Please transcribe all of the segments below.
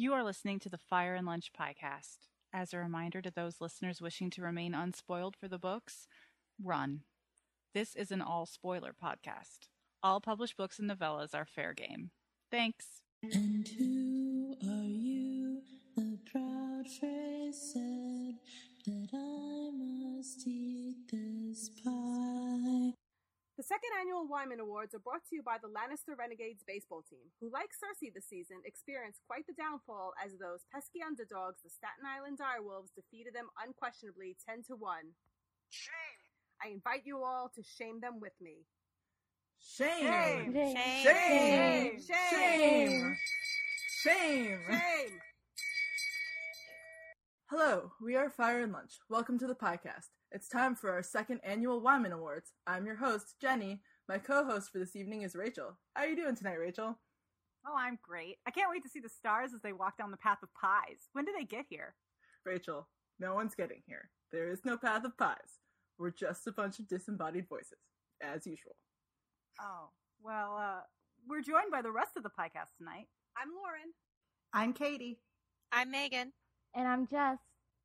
You are listening to the Fire and Lunch podcast. As a reminder to those listeners wishing to remain unspoiled for the books, run. This is an all spoiler podcast. All published books and novellas are fair game. Thanks. And who are you? The proud phrase said that I must eat this pie. The second annual Wyman Awards are brought to you by the Lannister Renegades baseball team, who, like Cersei this season, experienced quite the downfall as those pesky underdogs, the Staten Island Direwolves, defeated them unquestionably 10 to 1. Shame! I invite you all to shame them with me. Shame. Shame! Shame. Shame! Shame. Shame! Hello, we are Fire and Lunch. Welcome to the podcast. It's time for our second annual Wyman Awards. I'm your host, Jenny. My co-host for this evening is Rachel. How are you doing tonight, Rachel? Oh, I'm great. I can't wait to see the stars as they walk down the path of pies. When do they get here? Rachel, no one's getting here. There is no path of pies. We're just a bunch of disembodied voices, as usual. Oh, well, uh, we're joined by the rest of the podcast tonight, I'm Lauren. I'm Katie. I'm Megan. And I'm Jess.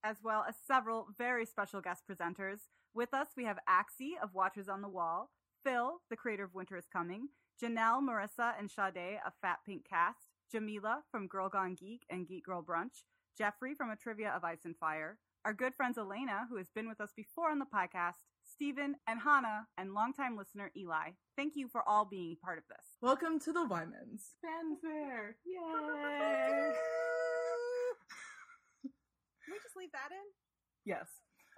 As well as several very special guest presenters. With us, we have Axie of Watchers on the Wall, Phil, the creator of Winter is Coming, Janelle, Marissa, and Sade of Fat Pink Cast, Jamila from Girl Gone Geek and Geek Girl Brunch, Jeffrey from A Trivia of Ice and Fire, our good friends Elena, who has been with us before on the podcast, Stephen, and Hannah, and longtime listener Eli. Thank you for all being part of this. Welcome to the Wymans. Fanfare. Yay! Can we just leave that in? yes.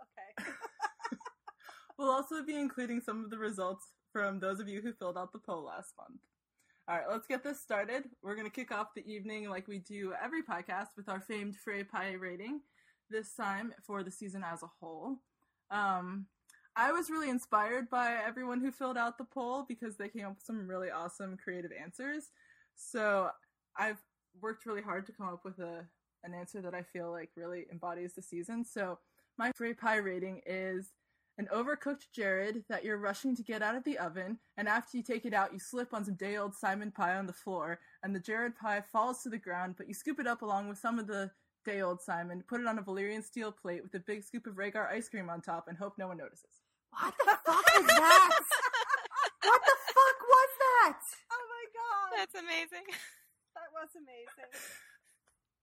Okay. We'll also be including some of the results from those of you who filled out the poll last month. All right, let's get this started. We're going to kick off the evening like we do every podcast with our famed Frey Pie rating, this time for the season as a whole. Um, I was really inspired by everyone who filled out the poll because they came up with some really awesome creative answers. So I've worked really hard to come up with a an answer that I feel like really embodies the season. So my Frey Pie rating is an overcooked Jared that you're rushing to get out of the oven, and after you take it out, you slip on some day old Simon pie on the floor, and the Jared pie falls to the ground, but you scoop it up along with some of the day old Simon, put it on a Valyrian steel plate with a big scoop of Rhaegar ice cream on top, and hope no one notices. What the fuck is that? what the fuck was that? oh my god! That's amazing. That was amazing.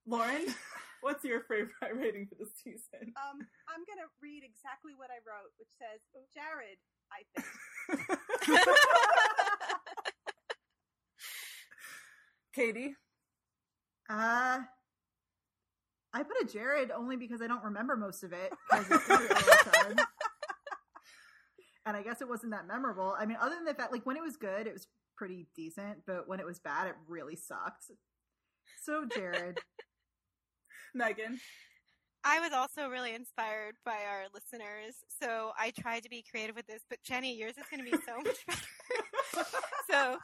Lauren, what's your favorite rating for the season? Um, I'm gonna read exactly what I wrote, which says, Oh Jared, I think. Katie, Uh, I put a Jared only because I don't remember most of it. 'cause it's really all the time. and I guess it wasn't that memorable. I mean, other than the fact, like when it was good, it was pretty decent, but when it was bad, it really sucked. So Jared, Megan, I was also really inspired by our listeners, so I tried to be creative with this. But Jenny, yours is going to be so much better. so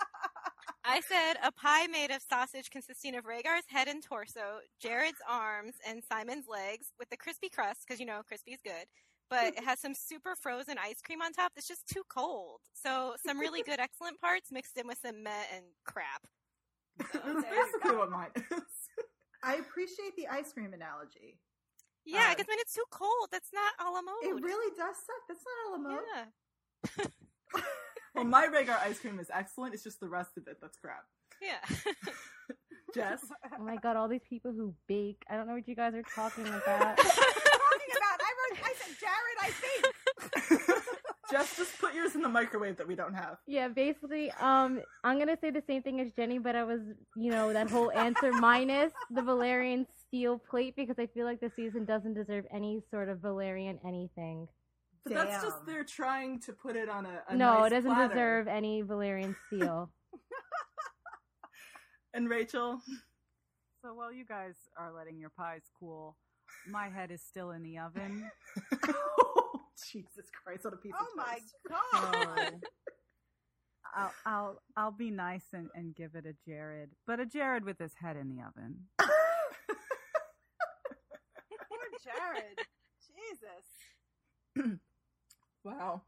I said a pie made of sausage consisting of Rhaegar's head and torso, Jared's arms, and Simon's legs with the crispy crust, because you know crispy's good. But it has some super frozen ice cream on top that's just too cold. So some really good, excellent parts mixed in with some meh and crap. that's basically what mine is. I appreciate the ice cream analogy. Yeah, um, because when it's too cold, that's not a la mode. It really does suck. That's not a la mode. Yeah. Well, my Rhaegar ice cream is excellent. It's just the rest of it that's crap. Yeah. Jess, Oh my god, all these people who bake. I don't know what you guys are talking about. talking about? I wrote, I said, Jared, I think. Jess, just put yours in the microwave that we don't have. yeah, basically, um, I'm gonna say the same thing as Jenny, but I was, you know, that whole answer minus the Valyrian steel plate because I feel like the season doesn't deserve any sort of Valyrian anything. But that's just they're trying to put it on a, a no, nice it doesn't platter. deserve any Valyrian steel. And Rachel, So while you guys are letting your pies cool, my head is still in the oven. oh, Jesus Christ, what a piece Oh of my god. I'll I'll I'll be nice and, and give it a Jared, but a Jared with his head in the oven. Poor Jared. Jesus. wow.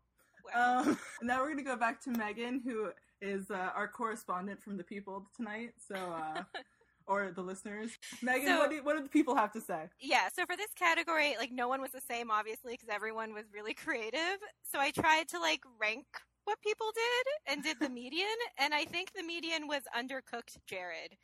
Wow. Um, now we're gonna go back to Megan, who is uh, our correspondent from the People tonight. So, uh, or the listeners. Megan, So- what, do, what do the people have to say? Yeah, so for this category, like no one was the same, obviously, because everyone was really creative. So I tried to like rank what people did and did the median, and I think the median was undercooked Jared.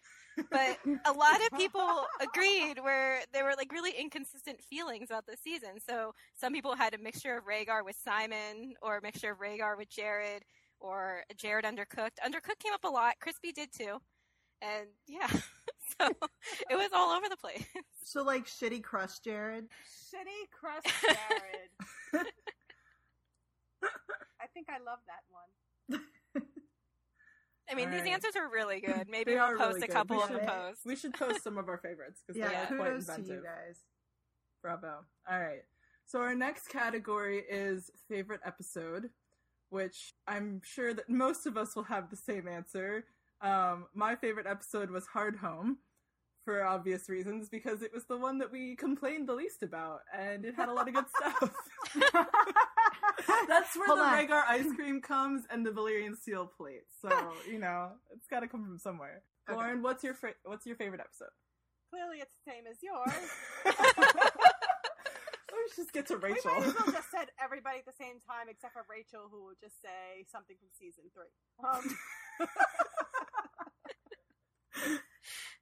But a lot of people agreed where there were like really inconsistent feelings about the season. So some people had a mixture of Rhaegar with Simon, or a mixture of Rhaegar with Jared, or Jared undercooked. Undercooked came up a lot. Crispy did too, and yeah, so it was all over the place. So like shitty crush Jared. Shitty crust Jared. I think I love that one. I mean, All these right. answers are really good. Maybe They we'll post really a couple of the posts. We should post some of our favorites because Yeah, they're quite kudos to inventive. you guys. Bravo. All right. So our next category is favorite episode, which I'm sure that most of us will have the same answer. Um, my favorite episode was Hard Home, for obvious reasons, because it was the one that we complained the least about, and it had a lot of good stuff. That's where Hold the on. Rhaegar ice cream comes and the Valyrian steel plate. So you know it's got to come from somewhere. Okay. Lauren, what's your fa- what's your favorite episode? Clearly, it's the same as yours. Let's just get to We Rachel. might as well just said everybody at the same time, except for Rachel, who will just say something from season three. Um,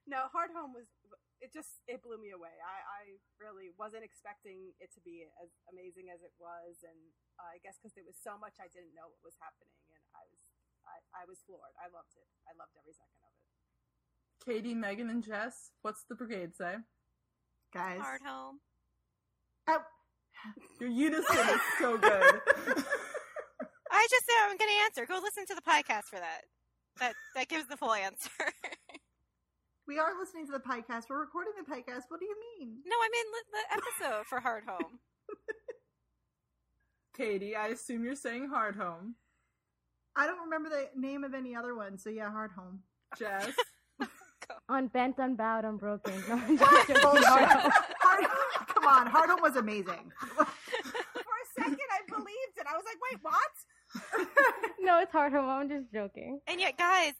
no, Hard Home was it just it blew me away. I, I really wasn't expecting it to be as amazing as it was, and uh, I guess because there was so much I didn't know what was happening, and I was I, I was floored. I loved it. I loved every second of it. Katie, Megan, and Jess, what's the brigade say? Guys. Hard home. Oh, Your unison is so good. I just said I'm going to answer. Go listen to the podcast for that. That that gives the full answer. we are listening to the podcast. We're recording the podcast. What do you mean? no, I mean the episode for Hard Home. Katie, I assume you're saying hard home. I don't remember the name of any other one, so yeah, hard home. Jess, Unbent, unbowed, unbroken. No, I'm just What? joking. Hard home. Hard, come on, hard home was amazing. For a second, I believed it. I was like, wait, what? no, it's hard home. I'm just joking. And yet, guys,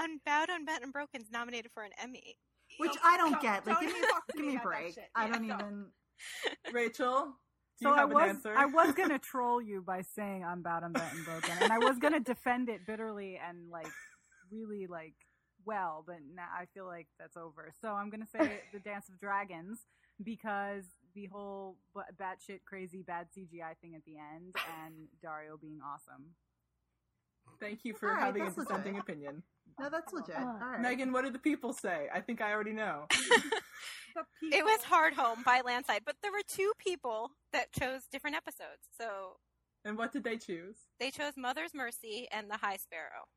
Unbowed, Unbent, and Broken's nominated for an Emmy. Which Don't- I don't don't- get. Like, don't give me, even talk to give me me a break. shit. I don't don't. even. Rachel, So I was? I was gonna troll you by saying unbound, unbent, and broken, and I was gonna defend it bitterly and like really like well, but now I feel like that's over. So I'm gonna say the Dance of Dragons because the whole b- batshit crazy bad CGI thing at the end and Daario being awesome. Thank you for All right, having a that's dissenting opinion. No, that's legit. Uh, All right. Megan, what did the people say? I think I already know. It was Hard Home by landslide, but there were two people that chose different episodes. So And what did they choose? they chose Mother's Mercy and The High Sparrow.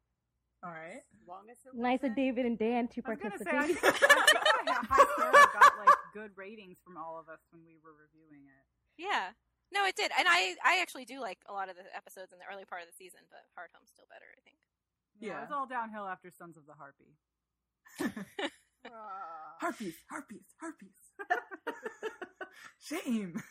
All right. As long as it Nice of David and Dan to I was say I participate. think, I think High Sparrow got like good ratings from all of us when we were reviewing it. Yeah. No, it did. And I, I actually do like a lot of the episodes in the early part of the season, but Hard Home's still better, I think. Yeah, Yeah. it was all downhill after Sons of the Harpy. Harpies, harpies, harpies. Shame.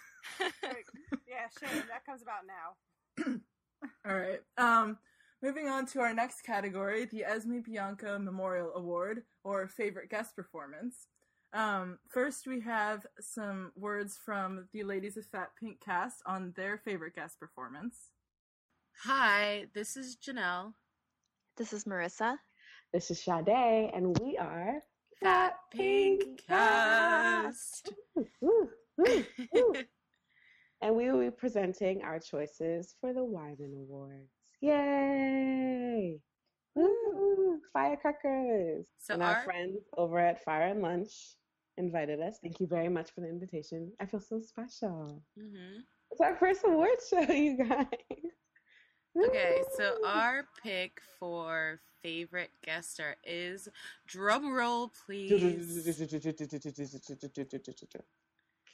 yeah, shame. That comes about now. All right. Um, moving on to our next category, the Esme Bianco Memorial Award, or favorite guest performance. Um, first, we have some words from the Ladies of Fat Pink cast on their favorite guest performance. Hi, this is Janelle. This is Marissa. This is Sade, and we are Fat Pink Cast. And we will be presenting our choices for the Wyman Awards. Yay! Woo, firecrackers! So and our our- friends over at Fire and Lunch invited us. Thank you very much for the invitation. I feel so special. hmm It's our first award show, you guys. Okay, so our pick for favorite guest star is drum roll, please.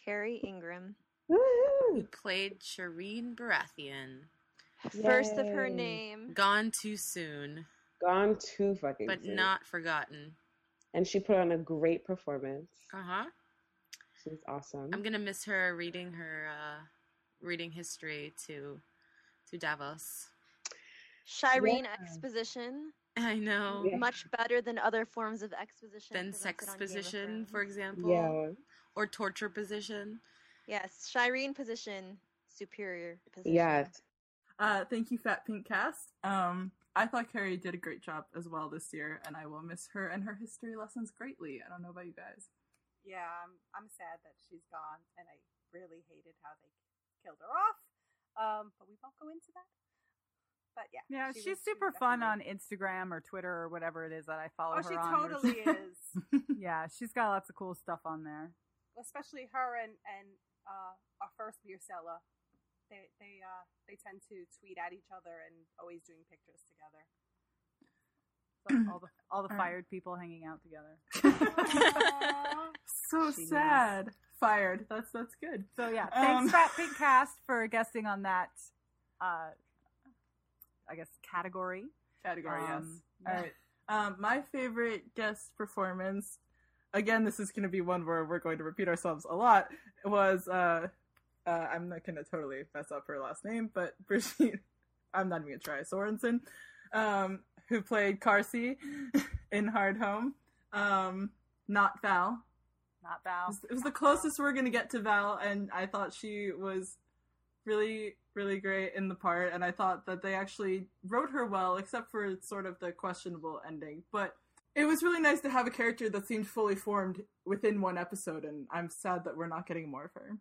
Kerry Ingram. Who Woo! played Shireen Baratheon? First of her name. Gone too soon, Gone too fucking but soon. not forgotten. And she put on a great performance. Uh huh. She's awesome. I'm gonna miss her reading her uh, reading history to to Davos. Shireen Yeah. Exposition. I know. Much better than other forms of exposition. Than sex on position, for example. Yeah. Or torture position. Yes, Shireen position, superior position. Yes. Uh, thank you, Fat Pink Cast. Um, I thought Kerry did a great job as well this year, and I will miss her and her history lessons greatly. I don't know about you guys. Yeah, I'm I'm sad that she's gone, and I really hated how they killed her off. Um, but we won't go into that. But yeah, Yeah, she she's was- super was fun definitely- on Instagram or Twitter or whatever it is that I follow Oh, her she on. where totally is. yeah, she's got lots of cool stuff on there. Especially her and and uh, our first beer seller. They they uh they tend to tweet at each other and always doing pictures together. So all the all the fired people hanging out together. So She is. sad. Fired. That's that's good. So yeah, Um, thanks Fat Pink Cast for guessing on that. Uh, I guess category. Category, yes. Um, All yeah. right. Um, my favorite guest performance, again, this is going to be one where we're going to repeat ourselves a lot, was, uh, uh, I'm not going to totally mess up her last name, but Brigitte, I'm not even going to try, Sorensen, um, who played Karsi in Hard Home. Um, not Val. Not It Val. was, it was the closest we're going to get to Val, and I thought she was really, really great in the part, and I thought that they actually wrote her well, except for sort of the questionable ending. But it was really nice to have a character that seemed fully formed within one episode, and I'm sad that we're not getting more of her.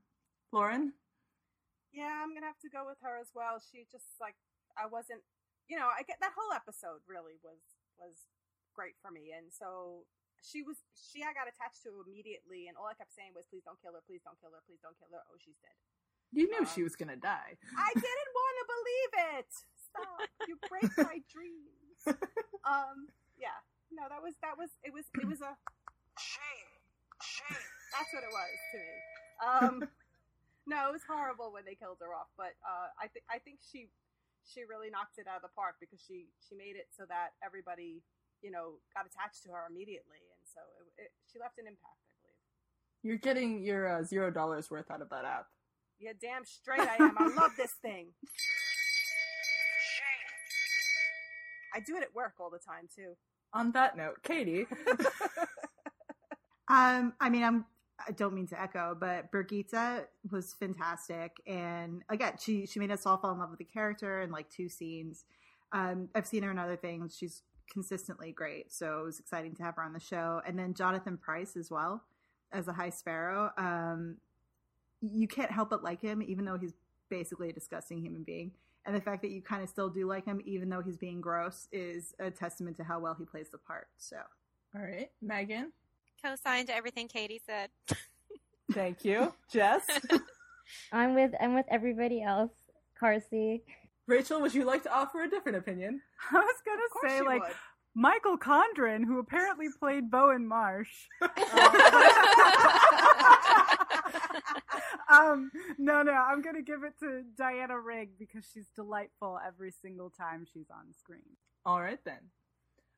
Lauren? Yeah, I'm gonna have to go with her as well. She just like I wasn't, you know, I get that whole episode really was was great for me, and so she was she I got attached to immediately, and all I kept saying was, "Please don't kill her, please don't kill her, please don't kill her." Oh, she's dead. You knew Um, she was going to die. I didn't want to believe it. Stop! You break my dreams. Um, yeah, no, that was that was it was it was a shame, shame. That's what it was to me. Um, no, it was horrible when they killed her off, but uh, I think I think she she really knocked it out of the park because she she made it so that everybody you know got attached to her immediately, and so it, it, she left an impact. I believe. You're getting your uh, zero dollars worth out of that app. Yeah, damn straight I am. I love this thing. I do it at work all the time too. On that note, Katie. Um, I mean, I'm. I don't mean to echo, but Brigitte was fantastic, and again, she she made us all fall in love with the character in like two scenes. Um, I've seen her in other things; she's consistently great, so it was exciting to have her on the show. And then Jonathan Pryce as well as a High Sparrow. Um, you can't help but like him, even though he's basically a disgusting human being. And the fact that you kind of still do like him, even though he's being gross, is a testament to how well he plays the part. So, all right, Megan. Co-signed everything Katie said. Thank you, Jess. I'm with I'm with everybody else. Karsi. Rachel, would you like to offer a different opinion? I was gonna say like would. Michael Condron, who apparently played Bowen Marsh. um, no, no, I'm gonna give it to Diana Rigg because she's delightful every single time she's on screen. All right then.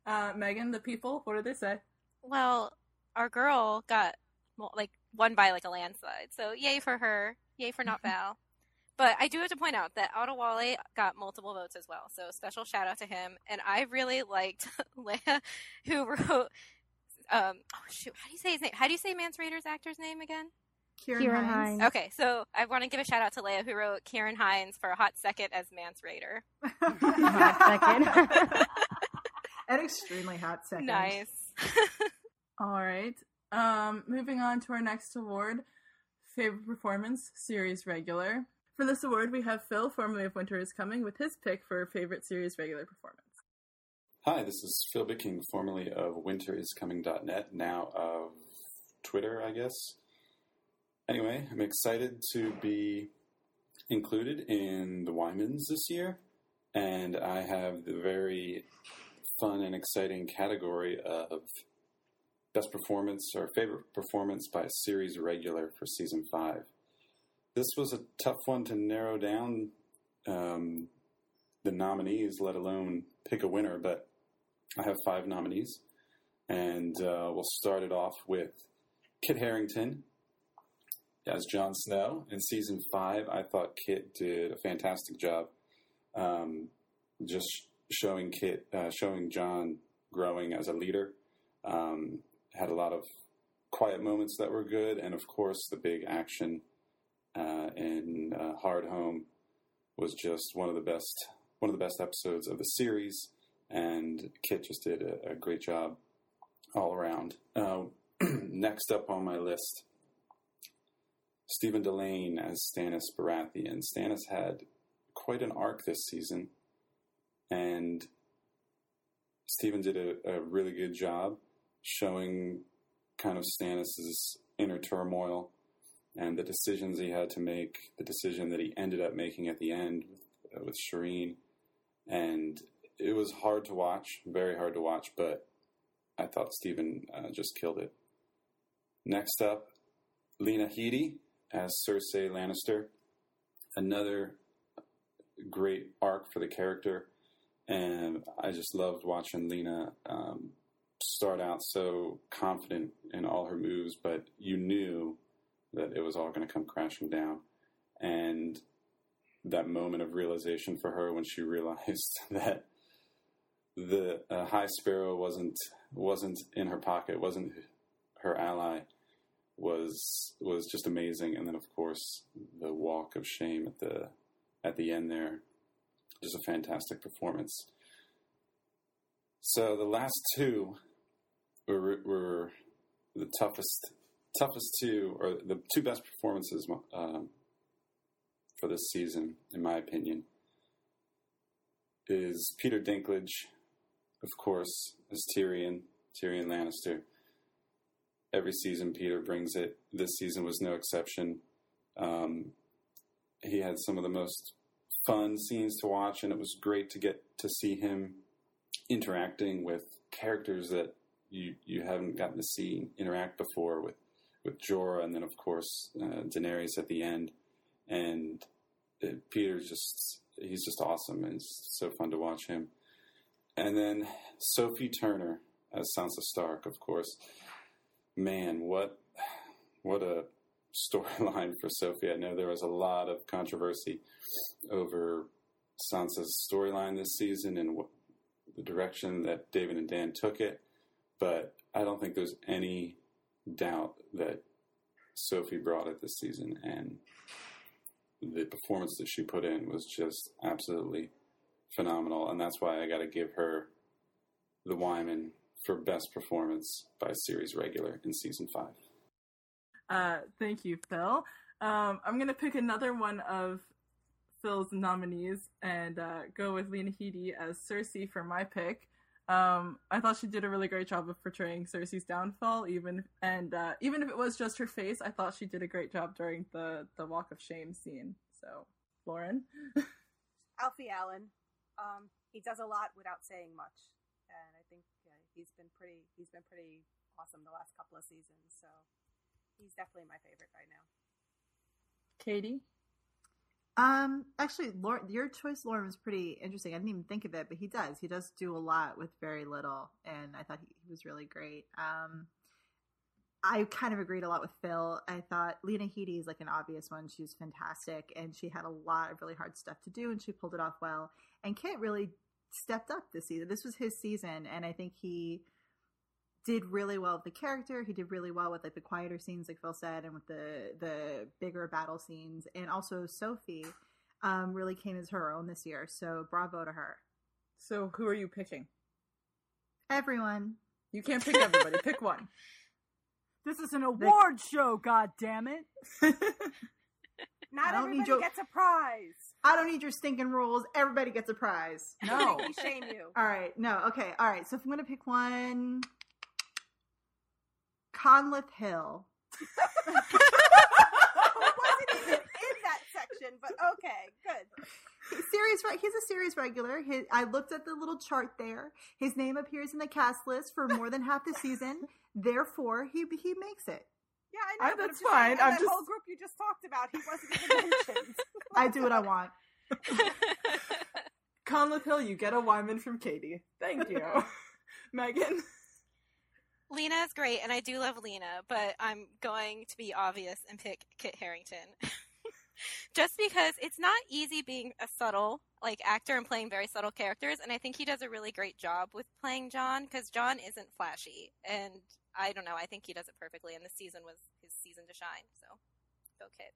Uh, Megan, the people, what did they say? Well, our girl got well, like won by like a landslide. So yay for her. Yay for not Val. But I do have to point out that Wale got multiple votes as well. So special shout out to him. And I really liked Leia, who wrote. Um, oh shoot, how do you say his name? How do you say Mance Rayder's actor's name again? Kieran, Kieran Hinds. Hinds. Okay, so I want to give a shout out to Leia, who wrote Kieran Hinds for a hot second as Mance Raider. Hot second. An extremely hot second. Nice. All right. Um, moving on to our next award, favorite performance, series regular. For this award, we have Phil, formerly of Winter is Coming, with his pick for favorite series regular performance. Hi, this is Phil Bicking, formerly of winteriscoming.net, now of Twitter, I guess. Anyway, I'm excited to be included in the Wymans this year, and I have the very fun and exciting category of best performance or favorite performance by series regular for season five. This was a tough one to narrow down um, the nominees, let alone pick a winner, but I have five nominees, and uh, we'll start it off with Kit Harington as Jon Snow in season five. I thought Kit did a fantastic job, um, just showing Kit, uh, showing Jon growing as a leader. Um, had a lot of quiet moments that were good, and of course, the big action uh, in uh, Hard Home was just one of the best one of the best episodes of the series, and Kit just did a, a great job all around. Uh, next up on my list, Stephen Dillane as Stannis Baratheon. Stannis had quite an arc this season, and Stephen did a, a really good job showing kind of Stannis's inner turmoil and the decisions he had to make, the decision that he ended up making at the end with, uh, with Shireen. And it was hard to watch, very hard to watch, but I thought Stephen uh, just killed it. Next up, Lena Headey as Cersei Lannister. Another great arc for the character, and I just loved watching Lena um, start out so confident in all her moves, but you knew that it was all going to come crashing down. And that moment of realization for her when she realized that the uh, High Sparrow wasn't wasn't in her pocket, wasn't her ally, was was just amazing. And then, of course, the walk of shame at the at the end there, just a fantastic performance. So the last two were, were the toughest toughest two, or the two best performances um, for this season, in my opinion, is Peter Dinklage, of course, as Tyrion, Tyrion Lannister. Every season, Peter brings it. This season was no exception. Um, he had some of the most fun scenes to watch, and it was great to get to see him interacting with characters that you you haven't gotten to see interact before with with Jorah, and then of course uh, Daenerys at the end. And uh, Peter's just he's just awesome, and it's so fun to watch him. And then Sophie Turner as Sansa Stark, of course. Man, what what a storyline for Sophie. I know there was a lot of controversy over Sansa's storyline this season and what, the direction that David and Dan took it, but I don't think there's any doubt that Sophie brought it this season, and the performance that she put in was just absolutely phenomenal, and that's why I got to give her the Wyman for best performance by series regular in season five. Uh, thank you, Phil. Um, I'm gonna pick another one of Phil's nominees and uh, go with Lena Headey as Cersei for my pick. Um, I thought she did a really great job of portraying Cersei's downfall, even and uh, even if it was just her face, I thought she did a great job during the the Walk of Shame scene. So, Lauren, Alfie Allen, um, he does a lot without saying much, and I think uh, he's been pretty he's been pretty awesome the last couple of seasons. So, he's definitely my favorite right now. Katie. Um, actually, Lauren, your choice, Lauren, was pretty interesting. I didn't even think of it, but he does. He does do a lot with very little, and I thought he, he was really great. Um, I kind of agreed a lot with Phil. I thought Lena Headey is like an obvious one. She was fantastic, and she had a lot of really hard stuff to do, and she pulled it off well. And Kit really stepped up this season. This was his season, and I think he did really well with the character. He did really well with like the quieter scenes, like Phil said, and with the the bigger battle scenes. And also Sophie um, really came as her own this year. So bravo to her. So who are you picking? Everyone. You can't pick everybody. pick one. This is an award show. God damn it! Not I don't everybody need your- gets a prize. I don't need your stinking rules. Everybody gets a prize. No, we shame you. All right. No. Okay. All right. So if I'm gonna pick one, Conleth Hill. Wasn't even in that section, but okay, good. He's series. re- He's a series regular. His, I looked at the little chart there. His name appears in the cast list for more than half the season. Therefore, he he makes it. Yeah, I know. I- but I'm that's just fine. I'm that just- whole group you just talked about, he wasn't even mentioned. I do what I want. Conleth Hill, you get a Wyman from Katie. Thank you, Megan. Lena is great, and I do love Lena, but I'm going to be obvious and pick Kit Harington. Just because it's not easy being a subtle like actor and playing very subtle characters, and I think he does a really great job with playing Jon because Jon isn't flashy, and I don't know, I think he does it perfectly, and this season was his season to shine. So, go Kit.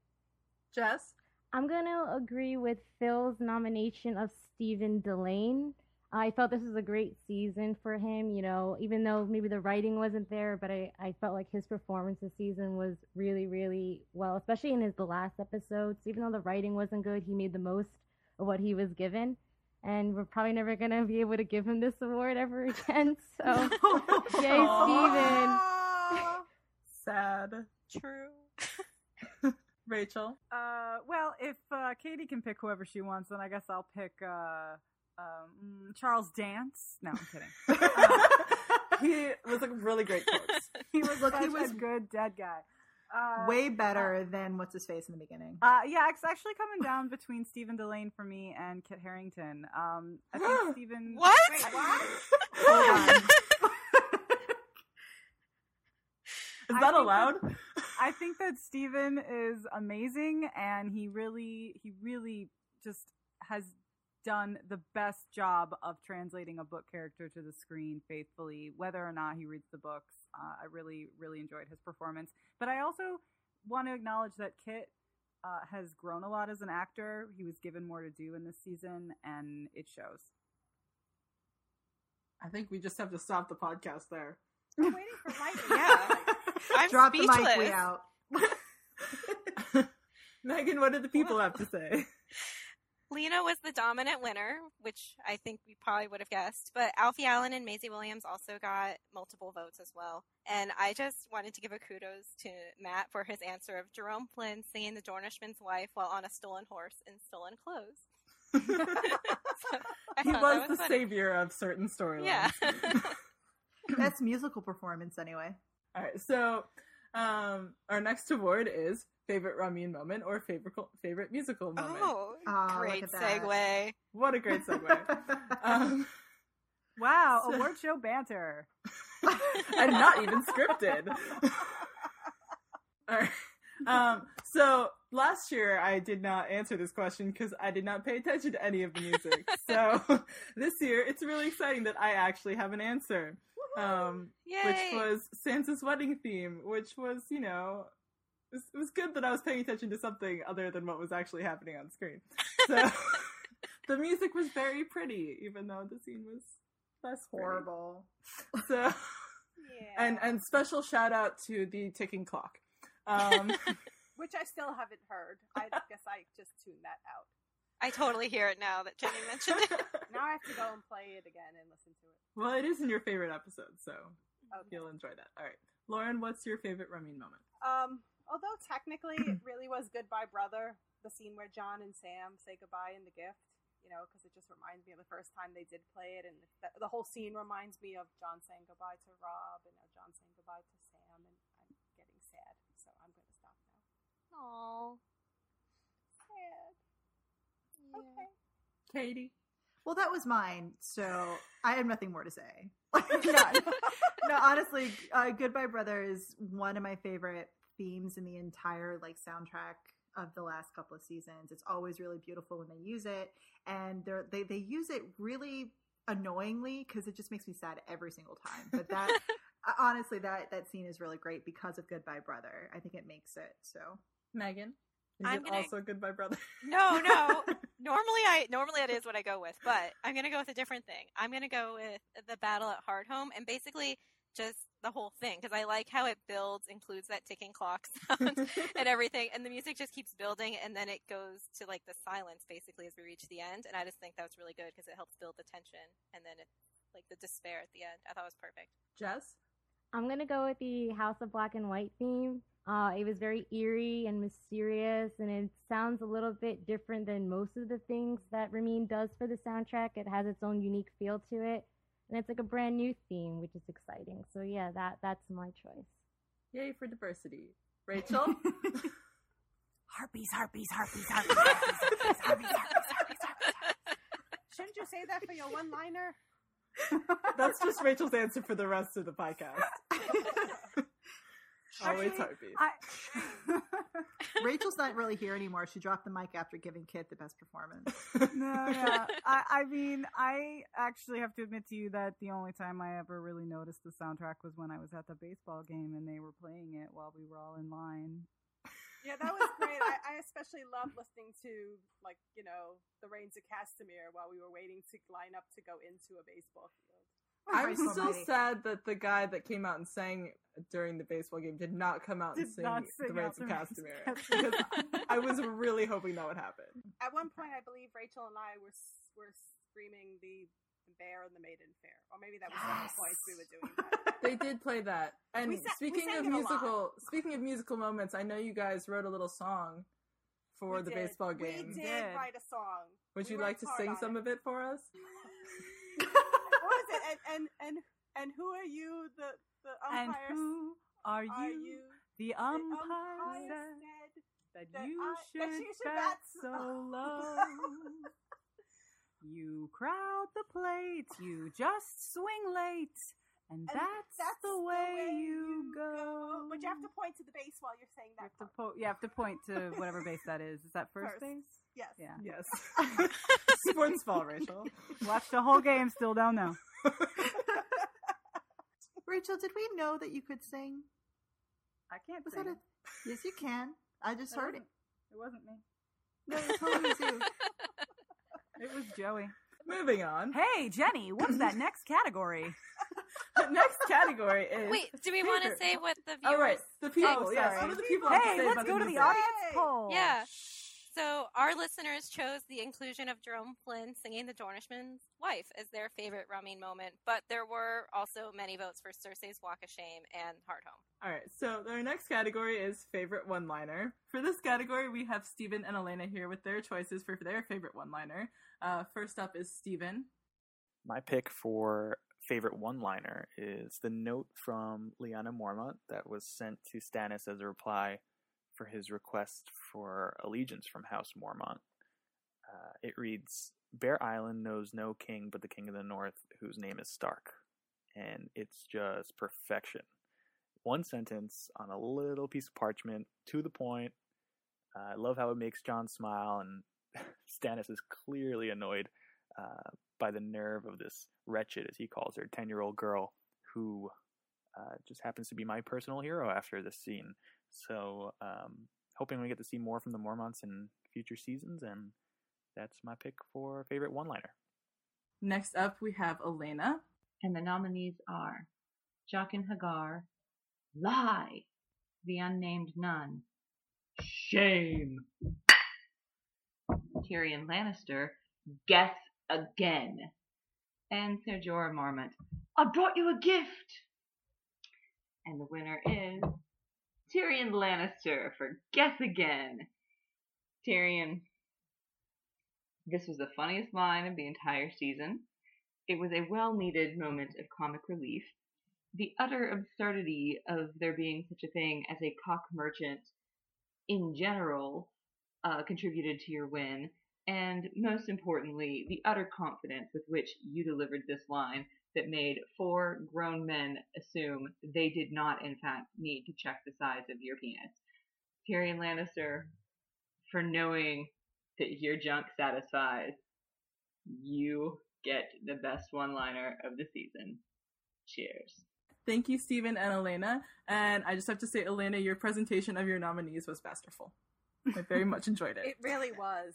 Jess? I'm gonna agree with Phil's nomination of Stephen Dillane. I felt this was a great season for him, you know, even though maybe the writing wasn't there, but I, I felt like his performance this season was really, really well, especially in his the last episodes. Even though the writing wasn't good, he made the most of what he was given. And we're probably never gonna be able to give him this award ever again. So yay, Stephen. Sad. True. Rachel? Uh, well, if uh, Katie can pick whoever she wants, then I guess I'll pick uh, um, Charles Dance. No, I'm kidding. he was a really great corpse. he was Look, such he was a good dead guy. Uh, Way better than what's his face in the beginning. Uh, yeah, it's actually coming down between Stephen Dillane for me and Kit Harington. Um, I think Stephen. What? Wait, what? Hold on. Is that think allowed? I think that Steven is amazing and he really he really just has done the best job of translating a book character to the screen faithfully whether or not he reads the books. Uh, I really really enjoyed his performance. But I also want to acknowledge that Kit uh, has grown a lot as an actor. He was given more to do in this season and it shows. I think we just have to stop the podcast there. I'm waiting for Mike. Yeah. I'm Drop the speechless. mic way out. Megan, what did the people have to say? Lena was the dominant winner, which I think we probably would have guessed. But Alfie Allen and Maisie Williams also got multiple votes as well. And I just wanted to give a kudos to Matt for his answer of Jerome Flynn singing the Dornishman's wife while on a stolen horse in stolen clothes. So, he thought was the funny. savior of certain storylines. Yeah. Best musical performance, anyway. All right, so um, our next award is favorite Ramin moment or favorite favorite musical moment. oh, look great at that. segue. What a great segue! um, Wow, So- award show banter. and not even scripted. All right. Um, so last year I did not answer this question because I did not pay attention to any of the music. so this year it's really exciting that I actually have an answer. Um, which was Sansa's wedding theme, which was, you know, it was, it was good that I was paying attention to something other than what was actually happening on screen. So the music was very pretty, even though the scene was less pretty. Horrible. So Yeah. and and special shout out to the ticking clock. Um, Which I still haven't heard. I guess I just tuned that out. I totally hear it now that Jenny mentioned it. Now I have to go and play it again and listen to it. well, it is in your favorite episode, so Okay. you'll enjoy that. All right, Lauren, what's your favorite Ramin moment? Um, although technically it really was Goodbye Brother, the scene where Jon and Sam say goodbye in the gift, you know, because it just reminds me of the first time they did play it, and the, the whole scene reminds me of Jon saying goodbye to Robb and now Jon saying goodbye to Sam, and I'm getting sad, so I'm going to stop now. Aww. Sad. Okay. Katie. Well, that was mine, so I have nothing more to say. no, no, honestly, uh, "Goodbye Brother" is one of my favorite themes in the entire like soundtrack of the last couple of seasons. It's always really beautiful when they use it, and they're, they they use it really annoyingly because it just makes me sad every single time. But that honestly, that that scene is really great because of "Goodbye Brother." I think it makes it so. Megan. Is I'm it gonna- also Goodbye Brother? No, no. normally I normally that is what I go with, but I'm gonna go with a different thing. I'm gonna go with the battle at Hardhome and basically just the whole thing because I like how it builds, includes that ticking clock sound and everything, and the music just keeps building, and then it goes to like the silence basically as we reach the end, and I just think that was really good because it helps build the tension, and then it's like the despair at the end. I thought it was perfect. Jess. I'm gonna go with the House of Black and White theme. Uh, it was very eerie and mysterious, and it sounds a little bit different than most of the things that Ramin does for the soundtrack. It has its own unique feel to it, and it's like a brand new theme, which is exciting. So yeah, that that's my choice. Yay for diversity. Rachel. Harpies, harpies, harpies, harpies, harpies, harpies, harpies, harpies, harpies. Shouldn't you say that for your one liner? That's just Rachel's answer for the rest of the podcast. Always Actually, heartbeat. I, Rachel's not really here anymore. She dropped the mic after giving Kit the best performance. no, yeah. I, I mean, I actually have to admit to you that the only time I ever really noticed the soundtrack was when I was at the baseball game and they were playing it while we were all in line. Yeah, that was great. I, I especially loved listening to like you know the Rains of Castamere while we were waiting to line up to go into a baseball field. I'm Christ still almighty. sad that the guy that came out and sang during the baseball game did not come out and sing, the sing of the Rains of Castamere. Castamere. Because I was really hoping that would happen. At one point, I believe Rachel and I were were screaming the, the Bear and the Maiden Fair, or maybe that was several points we were doing. That. They did play that. And sa- speaking of it a lot. musical, speaking of musical moments, I know you guys wrote a little song for We the did. baseball We game. did did. write a song. Would We you like to sing some it. of it for us? What was it? And and and and who are you? The the umpire. And umpires who are are you? you? The The umpire umpire said said that that you I- should that you should bat bat so so- low. you crowd the plate, you just swing late, and, And that's, that's the way, you go. But you have to point to the base while you're saying You that. have to po- you have to point to whatever base that is. Is that first, First. base? Yes. Yeah. Yes. Sports ball, Rachel. Watched the whole game, still don't know. Rachel, did we know that you could sing? I can't Was sing. that a... Yes, you can. I just It heard it. wasn't- It wasn't me. No, it totally was you. It was Joey. Moving on. Hey, Jenny, what's that next category? The next category is. Wait, do we want to say what the viewers? Oh, right. The people. Oh, yes. sorry. What do the people have to Hey, say let's about go to the music? audience poll. Yeah. So our listeners chose the inclusion of Jerome Flynn singing the Dornishman's wife as their favorite Ramin moment, but there were also many votes for Cersei's Walk of Shame and Hard Home. All right, so our next category is favorite one liner. For this category, we have Stephen and Elena here with their choices for their favorite one liner. Uh, first up is Stephen. My pick for favorite one liner is the note from Lyanna Mormont that was sent to Stannis as a reply for his request for allegiance from House Mormont. Uh, it reads Bear Island knows no king but the king of the north, whose name is Stark. And it's just perfection. One sentence on a little piece of parchment, to the point. Uh, I love how it makes Jon smile, and Stannis is clearly annoyed uh, by the nerve of this wretched, as he calls her, 10 year old girl who uh, just happens to be my personal hero after this scene. So, um, hoping we get to see more from the Mormonts in future seasons, and that's my pick for favorite one liner. Next up, we have Elena. And the nominees are Jaqen H'ghar, Lie, The Unnamed Nun, Shame, Tyrion Lannister, Guess Again, and Ser Jorah Mormont, I brought you a gift! And the winner is Tyrion Lannister for Guess Again. Tyrion, this was the funniest line of the entire season. It was a well needed moment of comic relief. The utter absurdity of there being such a thing as a cock merchant in general uh, contributed to your win. And most importantly, the utter confidence with which you delivered this line that made four grown men assume they did not, in fact, need to check the size of your penis. Tyrion Lannister, for knowing that your junk satisfies, you get the best one liner of the season. Cheers. Thank you, Stephen and Elena. And I just have to say, Elena, your presentation of your nominees was masterful. I very much enjoyed it. It really was.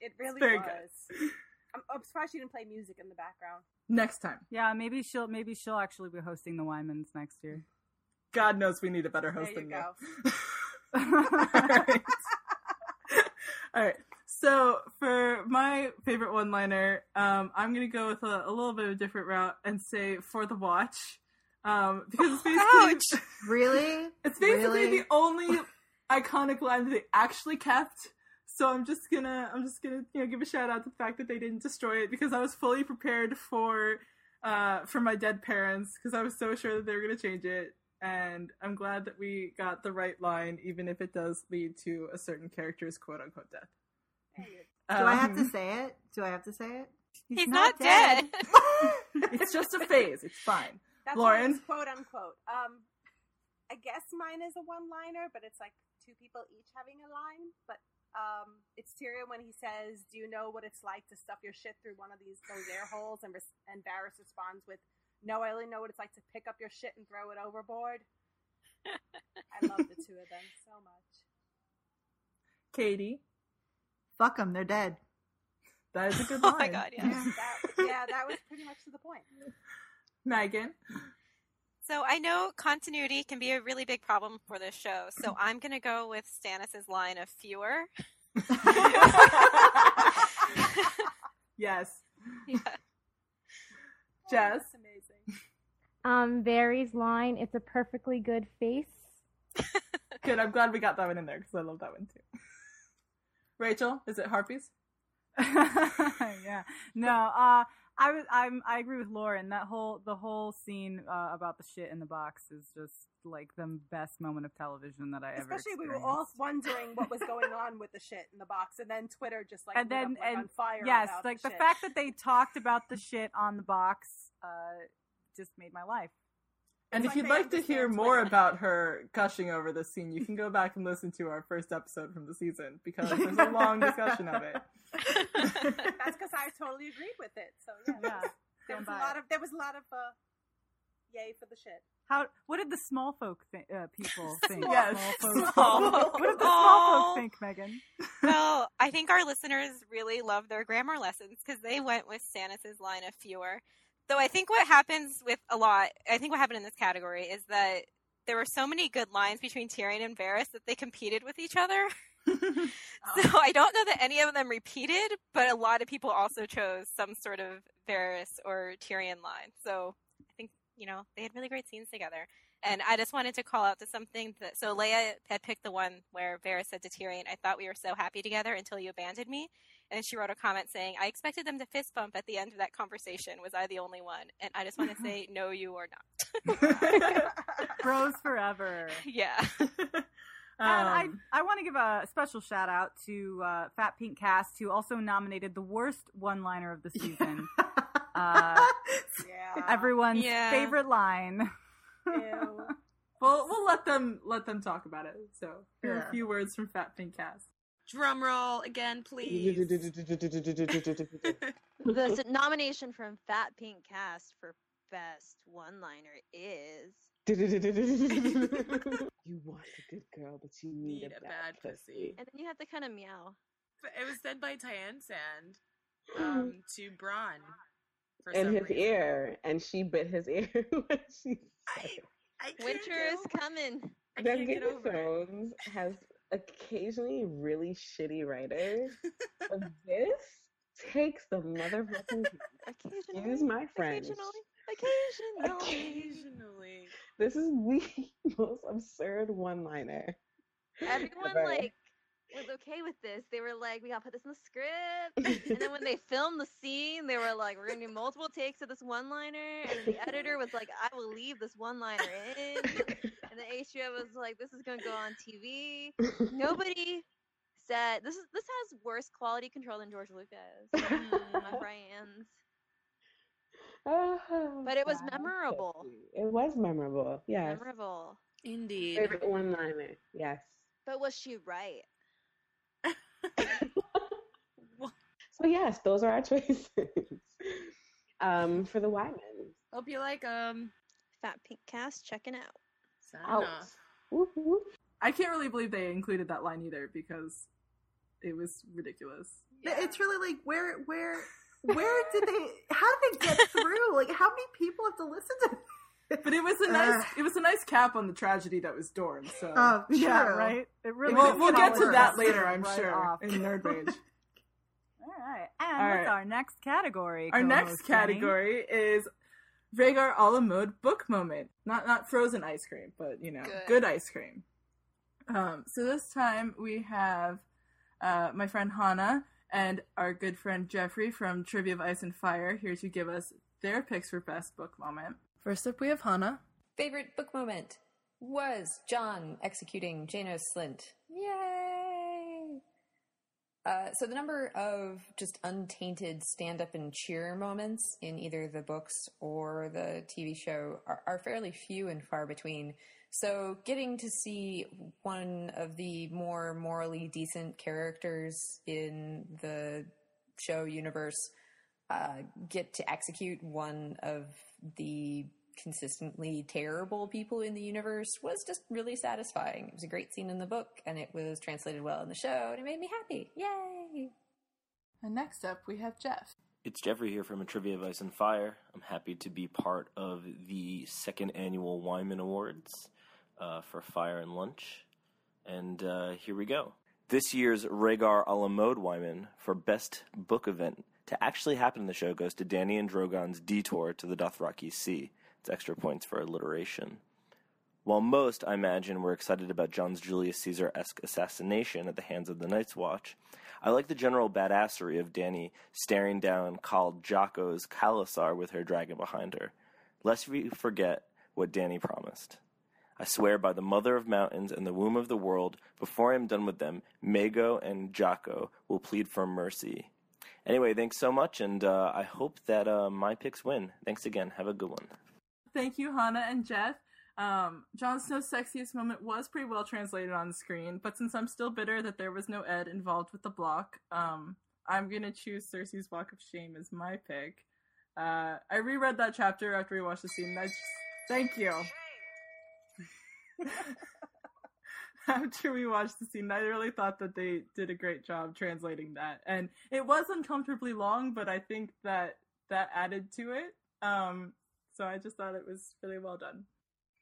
It really very was. good. I'm, I'm surprised she didn't play music in the background. Next time. Yeah, maybe she'll maybe she'll actually be hosting the Wymans next year. God knows we need a better host There you than go. you. Alright. Alright. So for my favorite one liner, um, I'm gonna go with a, a little bit of a different route and say for the watch. Um, because it's basically Really? it's basically Really? the only iconic line that they actually kept. So I'm just gonna I'm just gonna you know give a shout out to the fact that they didn't destroy it because I was fully prepared for uh for my dead parents because I was so sure that they were gonna change it. And I'm glad that we got the right line, even if it does lead to a certain character's quote unquote death. Do I have to Um, say it? Do I have to say it? He's, not, dead. it's just a phase. It's fine. That's Lauren, it's quote unquote. Um, I guess mine is a one liner, but it's like two people each having a line, but um, it's Tyrion when he says, "Do you know what it's like to stuff your shit through one of these those air holes?" And res- and Varys responds with, "No, I only know what it's like to pick up your shit and throw it overboard." I love the two of them so much. Katie. Fuck them, they're dead. That is a good line. Oh line. my god, yeah. That, yeah, that was pretty much to the point. Megan. So I know continuity can be a really big problem for this show. So I'm going to go with Stannis's line of fewer. Yes. Yeah. Jess. amazing. Um, Barry's line, it's a perfectly good face. Good. I'm glad we got that one in there because I love that one too. Rachel, is it harpies? yeah. No, uh I I'm I agree with Lauren. That whole the whole scene uh, about the shit in the box is just like the best moment of television that I ever Especially we were all wondering what was going on with the shit in the box, and then Twitter just like and then up, like, and on fire. yes, like the, shit. fact that they talked about the shit on the box uh just made my life. And It's if you'd they like to hear more Twitter. about her gushing over this scene, you can go back and listen to our first episode from the season because there's a long discussion of it. That's because I totally agreed with it. So yeah, Yeah, there was a lot it. of there was a lot of uh, yay for the shit. How what did the small folk thi- uh, people think? Yes. Small folk. Small what did the small folk think, Megan? well, I think our listeners really love their grammar lessons because they went with Stannis's line of fewer. Though I think what happens with a lot, I think what happened in this category is that there were so many good lines between Tyrion and Varys that they competed with each other. So I don't know that any of them repeated, but a lot of people also chose some sort of Varys or Tyrion line. So I think, you know, they had really great scenes together. And I just wanted to call out to something that so Leia had picked the one where Varys said to Tyrion, I thought we were so happy together until you abandoned me. And she wrote a comment saying, I expected them to fist bump at the end of that conversation. Was I the only one? And I just want to say, no, you are not. Bros forever. yeah. And I, Um, I want to give a special shout out to uh, Fat Pink Cast, who also nominated the worst one liner of the season. uh, Yeah. everyone's Yeah. favorite line. Ew. Well, we'll let them let them talk about it. So here are a few words from Fat Pink Cast. Drum roll again, please. The nomination from Fat Pink Cast for best one-liner is you want a good girl, but you need, Need a, a bad, bad pussy. pussy. and then you have to kind of meow. But it was said by Tyene Sand um, to Bronn. In his reason. ear, and she bit his ear when she I, said it. I Winter get is coming. I That can't Game of. Thrones has occasionally really shitty writers, but this takes the motherfucking. Occasionally. Excuse my French. Occasionally. Occasionally. Occasionally. This is the most absurd one-liner. Everyone ever. like was okay with this. They were like, "We gotta put this in the script." and then when they filmed the scene, they were like, "We're gonna do multiple takes of this one-liner." And the editor was like, "I will leave this one-liner in." And the HBO was like, "This is gonna go on TV." Nobody said this is this has worse quality control than George Lucas. Mm, my brains. Oh, But it was bad memorable. pussy. It was memorable. Yes. Memorable. Indeed. Favorite one-liner. Yes. But was she right? So yes, those are our choices. um, for the Wyman. Hope you like um Fat Pink Cast checking out. Sign Out. off. Whoop, whoop. I can't really believe they included that line either because it was ridiculous. It's really like where where where did they how did they get through? Like how many people have to listen to But it was a nice it was a nice cap on the tragedy that was Dorne. So Oh, Yeah, right? It really we'll, we'll get get to that later, I'm right sure, off. in Nerd Rage. All right. And All what's our next category? Our co-host next Jenny? category is Rhaegar a la mode book moment. Not not frozen ice cream, but you know, Good. good, ice cream. Um, so this time we have uh, my friend Hannah and our good friend Jeffrey from Trivia of Ice and Fire here to give us their picks for best book moment. First up, we have Hannah. Favorite book moment was Jon executing Janos Slynt. Yay! Uh, so the number of just untainted stand-up and cheer moments in either the books or the TV show are, are fairly few and far between. So getting to see one of the more morally decent characters in the show universe uh, get to execute one of the consistently terrible people in the universe was just really satisfying. It was a great scene in the book, and it was translated well in the show, and it made me happy. Yay! And next up, we have Jeff. It's Jeffrey here from A Trivia of Ice and Fire. I'm happy to be part of the second annual Wyman Awards uh, for Fire and Lunch. And uh, here we go. This year's Rhaegar a la mode Wyman for Best Book Event to actually happen in the show goes to Dany and Drogon's detour to the Dothraki Sea. Extra points for alliteration. While most, I imagine, were excited about Jon's Julius Caesar esque assassination at the hands of the Night's Watch, I like the general badassery of Dany staring down Khal Jhaqo's Khalasar with her dragon behind her. Lest we forget what Dany promised. I swear by the mother of mountains and the womb of the world, before I am done with them, Mago and Jocko will plead for mercy. Anyway, thanks so much, and uh, I hope that uh, my picks win. Thanks again. Have a good one. Thank you, Hannah and Jeff. Um, Jon Snow's sexiest moment was pretty well translated on the screen, but since I'm still bitter that there was no Ed involved with the block, um, I'm gonna choose Cersei's Walk of Shame as my pick. Uh, I reread that chapter after we watched the scene. And I just, thank you. after we watched the scene, I really thought that they did a great job translating that, and it was uncomfortably long, but I think that that added to it. Um, so I just thought it was really well done.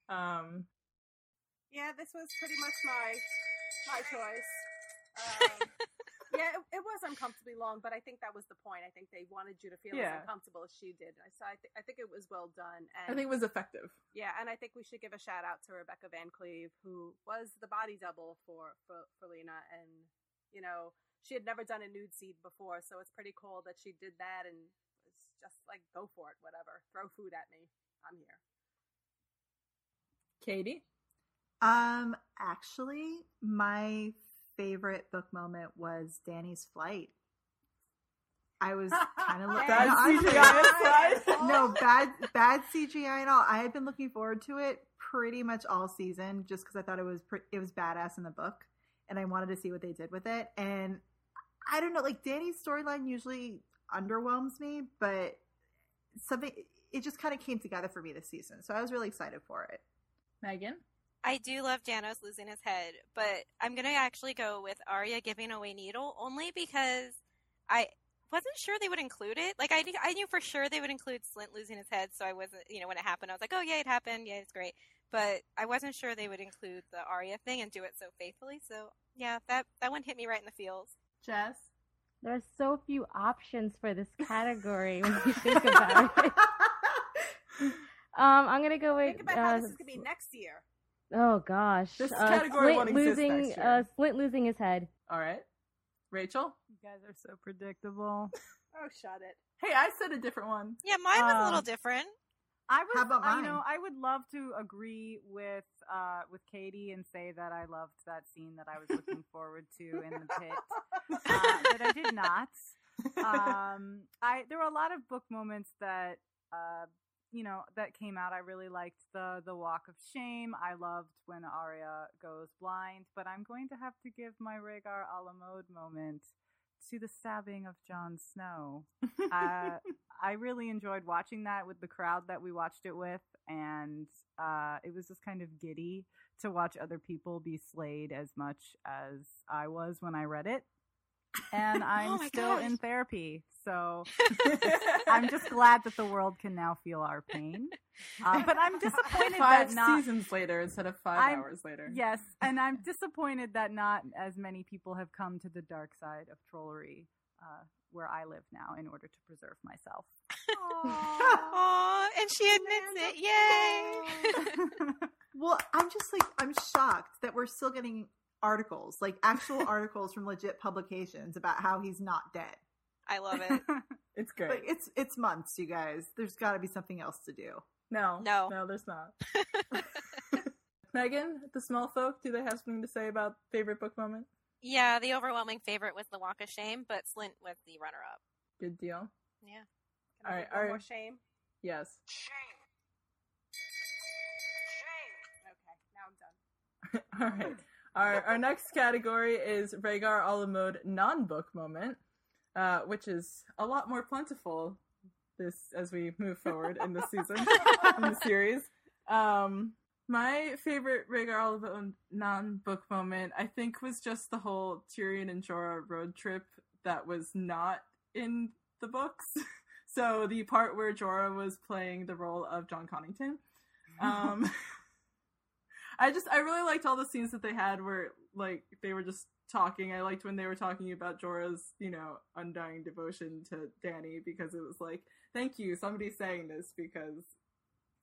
Um, Yeah, this was pretty much my my choice. Um, yeah, it, it was uncomfortably long, but I think that was the point. I think they wanted you to feel Yeah. as uncomfortable as she did. I- So I, th- I think it was well done. And I think it was effective. Yeah, and I think we should give a shout out to Rebecca Van Cleave, who was the body double for, for, for Lena. And, you know, she had never done a nude scene before, so it's pretty cool that she did that and just like, go for it, whatever. Throw food at me. I'm here. Katie? Um, actually, my favorite book moment was Dany's flight. I was kind of looking Bad no, CGI serious. aside? no bad bad CGI and all. I had been looking forward to it pretty much all season, just because I thought it was pre- it was badass in the book, and I wanted to see what they did with it. And I don't know, like Dany's storyline usually underwhelms me, but something it just kind of came together for me this season, so I was really excited for it. Megan? I do love Janos losing his head, but I'm gonna actually go with Arya giving away Needle only because I wasn't sure they would include it. Like I knew, I knew for sure they would include Slynt losing his head, so I wasn't, you know, when it happened, I was like, oh yeah, it happened, yeah, it's great. But I wasn't sure they would include the Arya thing and do it so faithfully. So yeah, that that one hit me right in the feels. Jess? There are so few options for this category when you think about it. Um, I'm gonna go with. Think about how uh, this is going to be next year. Oh gosh, This uh, category Slynt won't exist losing, next year. uh, Slynt losing his head. All right. Rachel? You guys are so predictable. Oh, shut it. Hey, I said a different one. Yeah, mine was a little Um, different. I was, How about I- you know. I would love to agree with uh, with Katie and say that I loved that scene that I was looking forward to in the pit, uh, but I did not. Um, I there were a lot of book moments that uh, you know that came out. I really liked the the walk of shame. I loved when Arya goes blind, but I'm going to have to give my Rhaegar a la mode moment to the stabbing of Jon Snow. uh, I really enjoyed watching that with the crowd that we watched it with, and uh, it was just kind of giddy to watch other people be slayed as much as I was when I read it. And I'm Oh still gosh. in therapy, so I'm just glad that the world can now feel our pain. Uh, but I'm disappointed Five that not seasons later instead of 5 I'm- hours later. Yes, and I'm disappointed that not as many people have come to the dark side of trollery, uh, where I live now, in order to preserve myself. Aw, and she admits it. Yay! Well, I'm just like I'm shocked that we're still getting articles, like actual articles from legit publications about how he's not dead. I love it. It's great. Like it's it's months, you guys. There's got to be something else to do. No. No. No, there's not. Megan, the small folk, do they have something to say about favorite book moment? Yeah, the overwhelming favorite was the Walk of Shame, but Slynt was the runner-up. Good deal. Yeah. Can I All get right, one all more right. shame? Yes. Shame. Okay, now I'm done. All right. Our our next category is Rhaegar Alamode non-book moment, uh, which is a lot more plentiful this as we move forward in the season in the series. Um, my favorite Rhaegar Alamode non-book moment, I think, was just the whole Tyrion and Jorah road trip that was not in the books. so the part where Jorah was playing the role of Jon Connington. Um, I just I really liked all the scenes that they had where like they were just talking. I liked when they were talking about Jorah's, you know, undying devotion to Dany because it was like, thank you, somebody's saying this because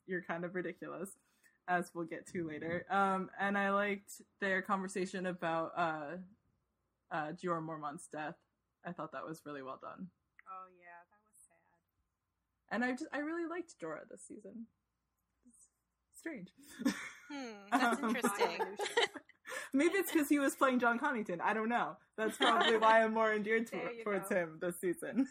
you're kind of ridiculous, as we'll get to later. Um, and I liked their conversation about uh, uh, Jorah Mormont's death. I thought that was really well done. Oh yeah, that was sad. And I just I really liked Jorah this season. It's strange. Hmm, that's Um, interesting. Maybe it's because he was playing Jon Connington. I don't know. That's probably why I'm more endeared to, towards go. him this season.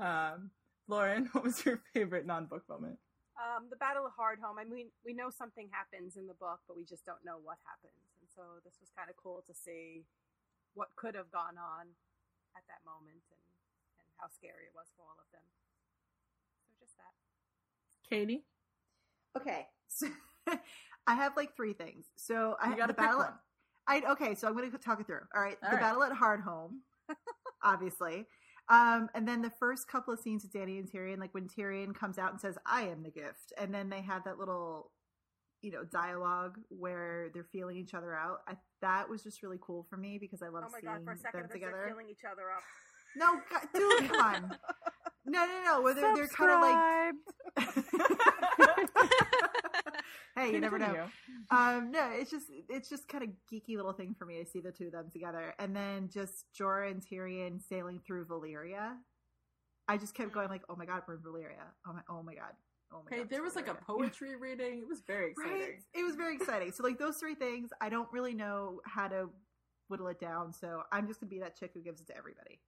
Um, Lauren, what was your favorite non-book moment? Um, the Battle of Hardhome. I mean, we know something happens in the book, but we just don't know what happens. And so this was kind of cool to see what could have gone on at that moment and, and how scary it was for all of them. So just that. Katie? Okay, so I have like three things. So I You gotta the battle. one. I okay, so I'm going to talk it through. All right, All the right. battle at Hardhome, obviously, um, and then the first couple of scenes with Dany and Tyrion, like when Tyrion comes out and says, "I am the gift," and then they have that little, you know, dialogue where they're feeling each other out. I, that was just really cool for me because I love Oh my seeing god, for a second, them I thought they were together. feeling each other up. No, God, dude, come on. No, no, no. Where they're, they're kind of like. hey, you never know. Um, no, it's just it's just kind of geeky little thing for me to see the two of them together, and then just Jorah and Tyrion sailing through Valyria. I just kept going like, oh my god, we're in Valyria. Oh my, oh my god. Oh my Hey, god, there was like a poetry reading. It was very exciting. Right? It was very exciting. So like those three things, I don't really know how to whittle it down. So I'm just gonna be that chick who gives it to everybody.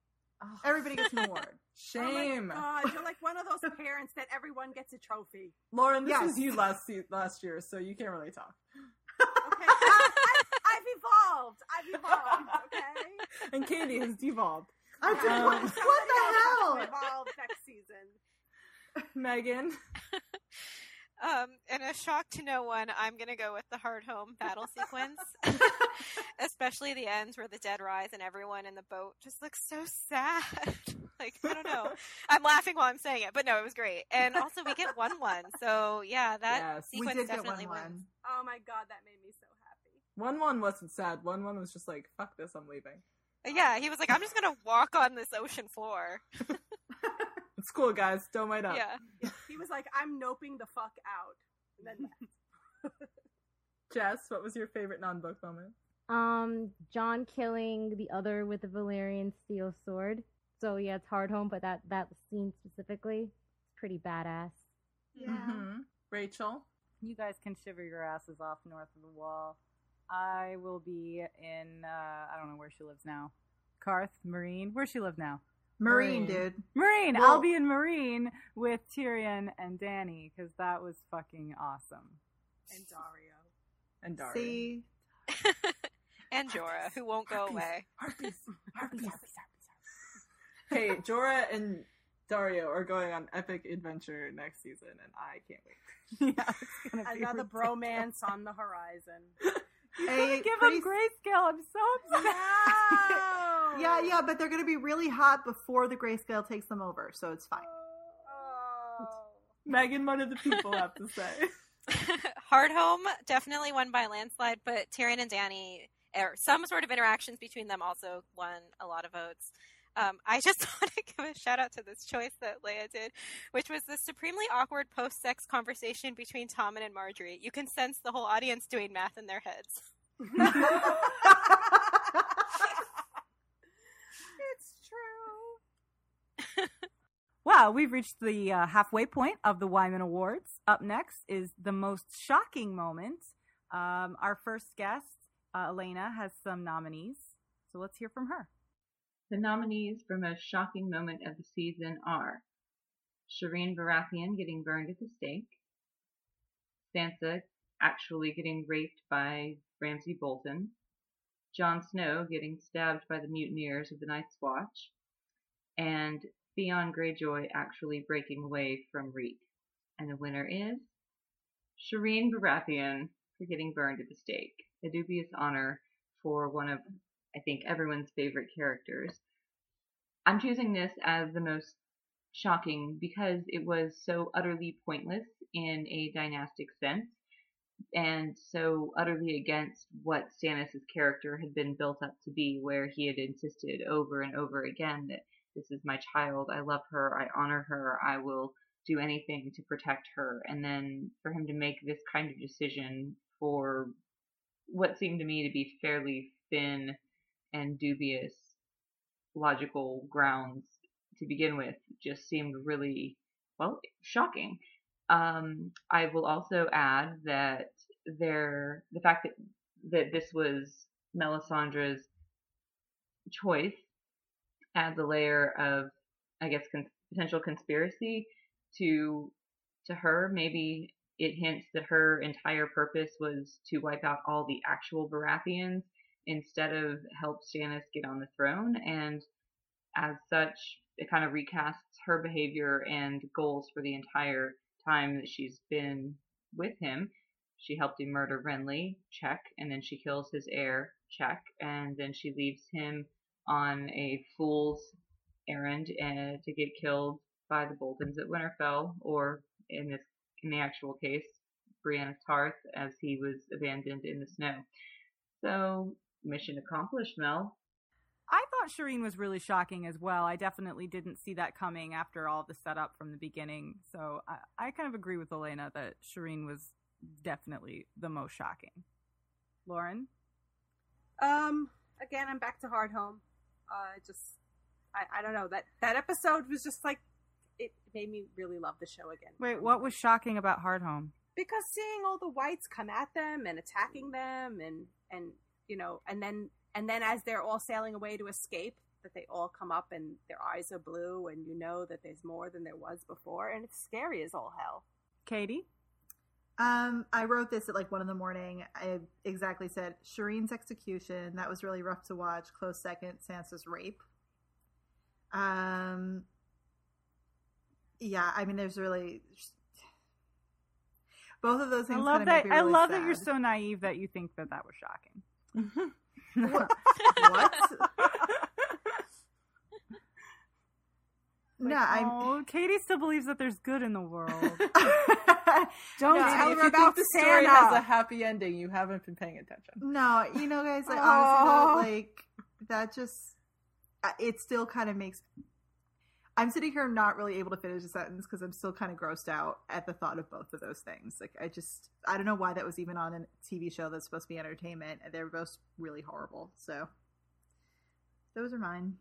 Everybody gets an award. Shame. Oh my god, you're like one of those parents that everyone gets a trophy. Lauren, this Yes. was you last last year, so you can't really talk. Okay. I've evolved. I've evolved. Okay. And Katie has devolved. I Yeah, Um, what, what the hell? Evolved next season. Megan. Um, in a shock to no one, I'm gonna go with the Hardhome battle sequence, especially the ends where the dead rise and everyone in the boat just looks so sad. like I don't know, I'm laughing while I'm saying it, but no, it was great. And also we get Wun Wun, so yeah, that Yes. We sequence did get definitely one wins. Oh my god, that made me so happy. Wun Wun wasn't sad. Wun Wun was just like, fuck this, I'm leaving. Yeah, he was like, I'm just gonna walk on this ocean floor. It's cool, guys. Don't mind up. Yeah. He was like, I'm noping the fuck out. And then left. Jess, what was your favorite non-book moment? Um, Jon killing the other with the Valyrian steel sword. So yeah, it's Hardhome, but that that scene specifically, is pretty badass. Yeah. Mhm. Rachel. You guys can shiver your asses off north of the wall. I will be in, uh, I don't know where she lives now. Qarth, Meereen. Where she live now? Meereen, dude. Meereen. Well- I'll be in Meereen with Tyrion and Dany because that was fucking awesome. and Daario. And Daario. See, And Jorah, who won't go away. Harpies. Harpies. Harpies. Harpies. hey, Jorah and Daario are going on epic adventure next season, and I can't wait. yeah, it's gonna be Another ridiculous. bromance on the horizon. You Hey, couldn't give pretty him grayscale. I'm so upset. yeah, yeah, but they're gonna be really hot before the grayscale takes them over, so it's fine. Oh. Megan, what do the people have to say? Hardhome definitely won by landslide, but Tyrion and Dany, or some sort of interactions between them, also won a lot of votes. Um, I just want to give a shout out to this choice that Leia did, which was the supremely awkward post sex conversation between Tommen and Margaery. You can sense the whole audience doing math in their heads. It's true. Wow, we've reached the uh, halfway point of the Wyman Awards. Up next is the most shocking moment. Um, our first guest, uh, Elena, has some nominees, so let's hear from her. The nominees for most shocking moment of the season are Shireen Baratheon getting burned at the stake, Sansa actually getting raped by Ramsay Bolton, Jon Snow getting stabbed by the mutineers of the Night's Watch, and Theon Greyjoy actually breaking away from Reek. And the winner is Shireen Baratheon for getting burned at the stake. A dubious honor for one of, I think, everyone's favorite characters. I'm choosing this as the most shocking because it was so utterly pointless in a dynastic sense and so utterly against what Stannis' character had been built up to be, where he had insisted over and over again that this is my child, I love her, I honor her, I will do anything to protect her. And then for him to make this kind of decision for what seemed to me to be fairly thin and dubious logical grounds to begin with just seemed really, well, shocking. Um, I will also add that there, the fact that that this was Melisandre's choice adds a layer of, I guess, con- potential conspiracy to to her. Maybe it hints that her entire purpose was to wipe out all the actual Baratheons instead of help Stannis get on the throne, and as such, it kind of recasts her behavior and goals for the entire time that she's been with him. She helped him murder Renly, check, and then she kills his heir, check, and then she leaves him on a fool's errand uh, to get killed by the Boltons at Winterfell, or in this, in the actual case, Brienne Tarth, as he was abandoned in the snow. So, mission accomplished, Mel. I thought Shireen was really shocking as well. I definitely didn't see that coming after all the setup from the beginning. So I, I kind of agree with Elena that Shireen was definitely the most shocking. Lauren? Um, again, I'm back to Hardhome. Uh, just, I, I don't know that that episode was just like it made me really love the show again. Wait, what was shocking about Hardhome? Because seeing all the whites come at them and attacking them, and and you know, and then and then as they're all sailing away to escape, that they all come up and their eyes are blue, and you know that there's more than there was before, and it's scary as all hell. Katie? Um, I wrote this at like one in the morning. I exactly said Shireen's execution. That was really rough to watch. Close second, Sansa's rape. Um, yeah, I mean, there's really both of those things. I love that. make me I really love that you're so naive that you think that that was shocking. What? No, I'm. Oh, Katie still believes that there's good in the world. Don't No, tell if her you about think the the story Santa. has a happy ending. You haven't been paying attention. No, you know, guys, like Aw. honestly, though, like that just uh, it still kind of makes. I'm sitting here not really able to finish a sentence because I'm still kind of grossed out at the thought of both of those things. Like I just I don't know why that was even on a TV show that's supposed to be entertainment. They're both really horrible. So those are mine.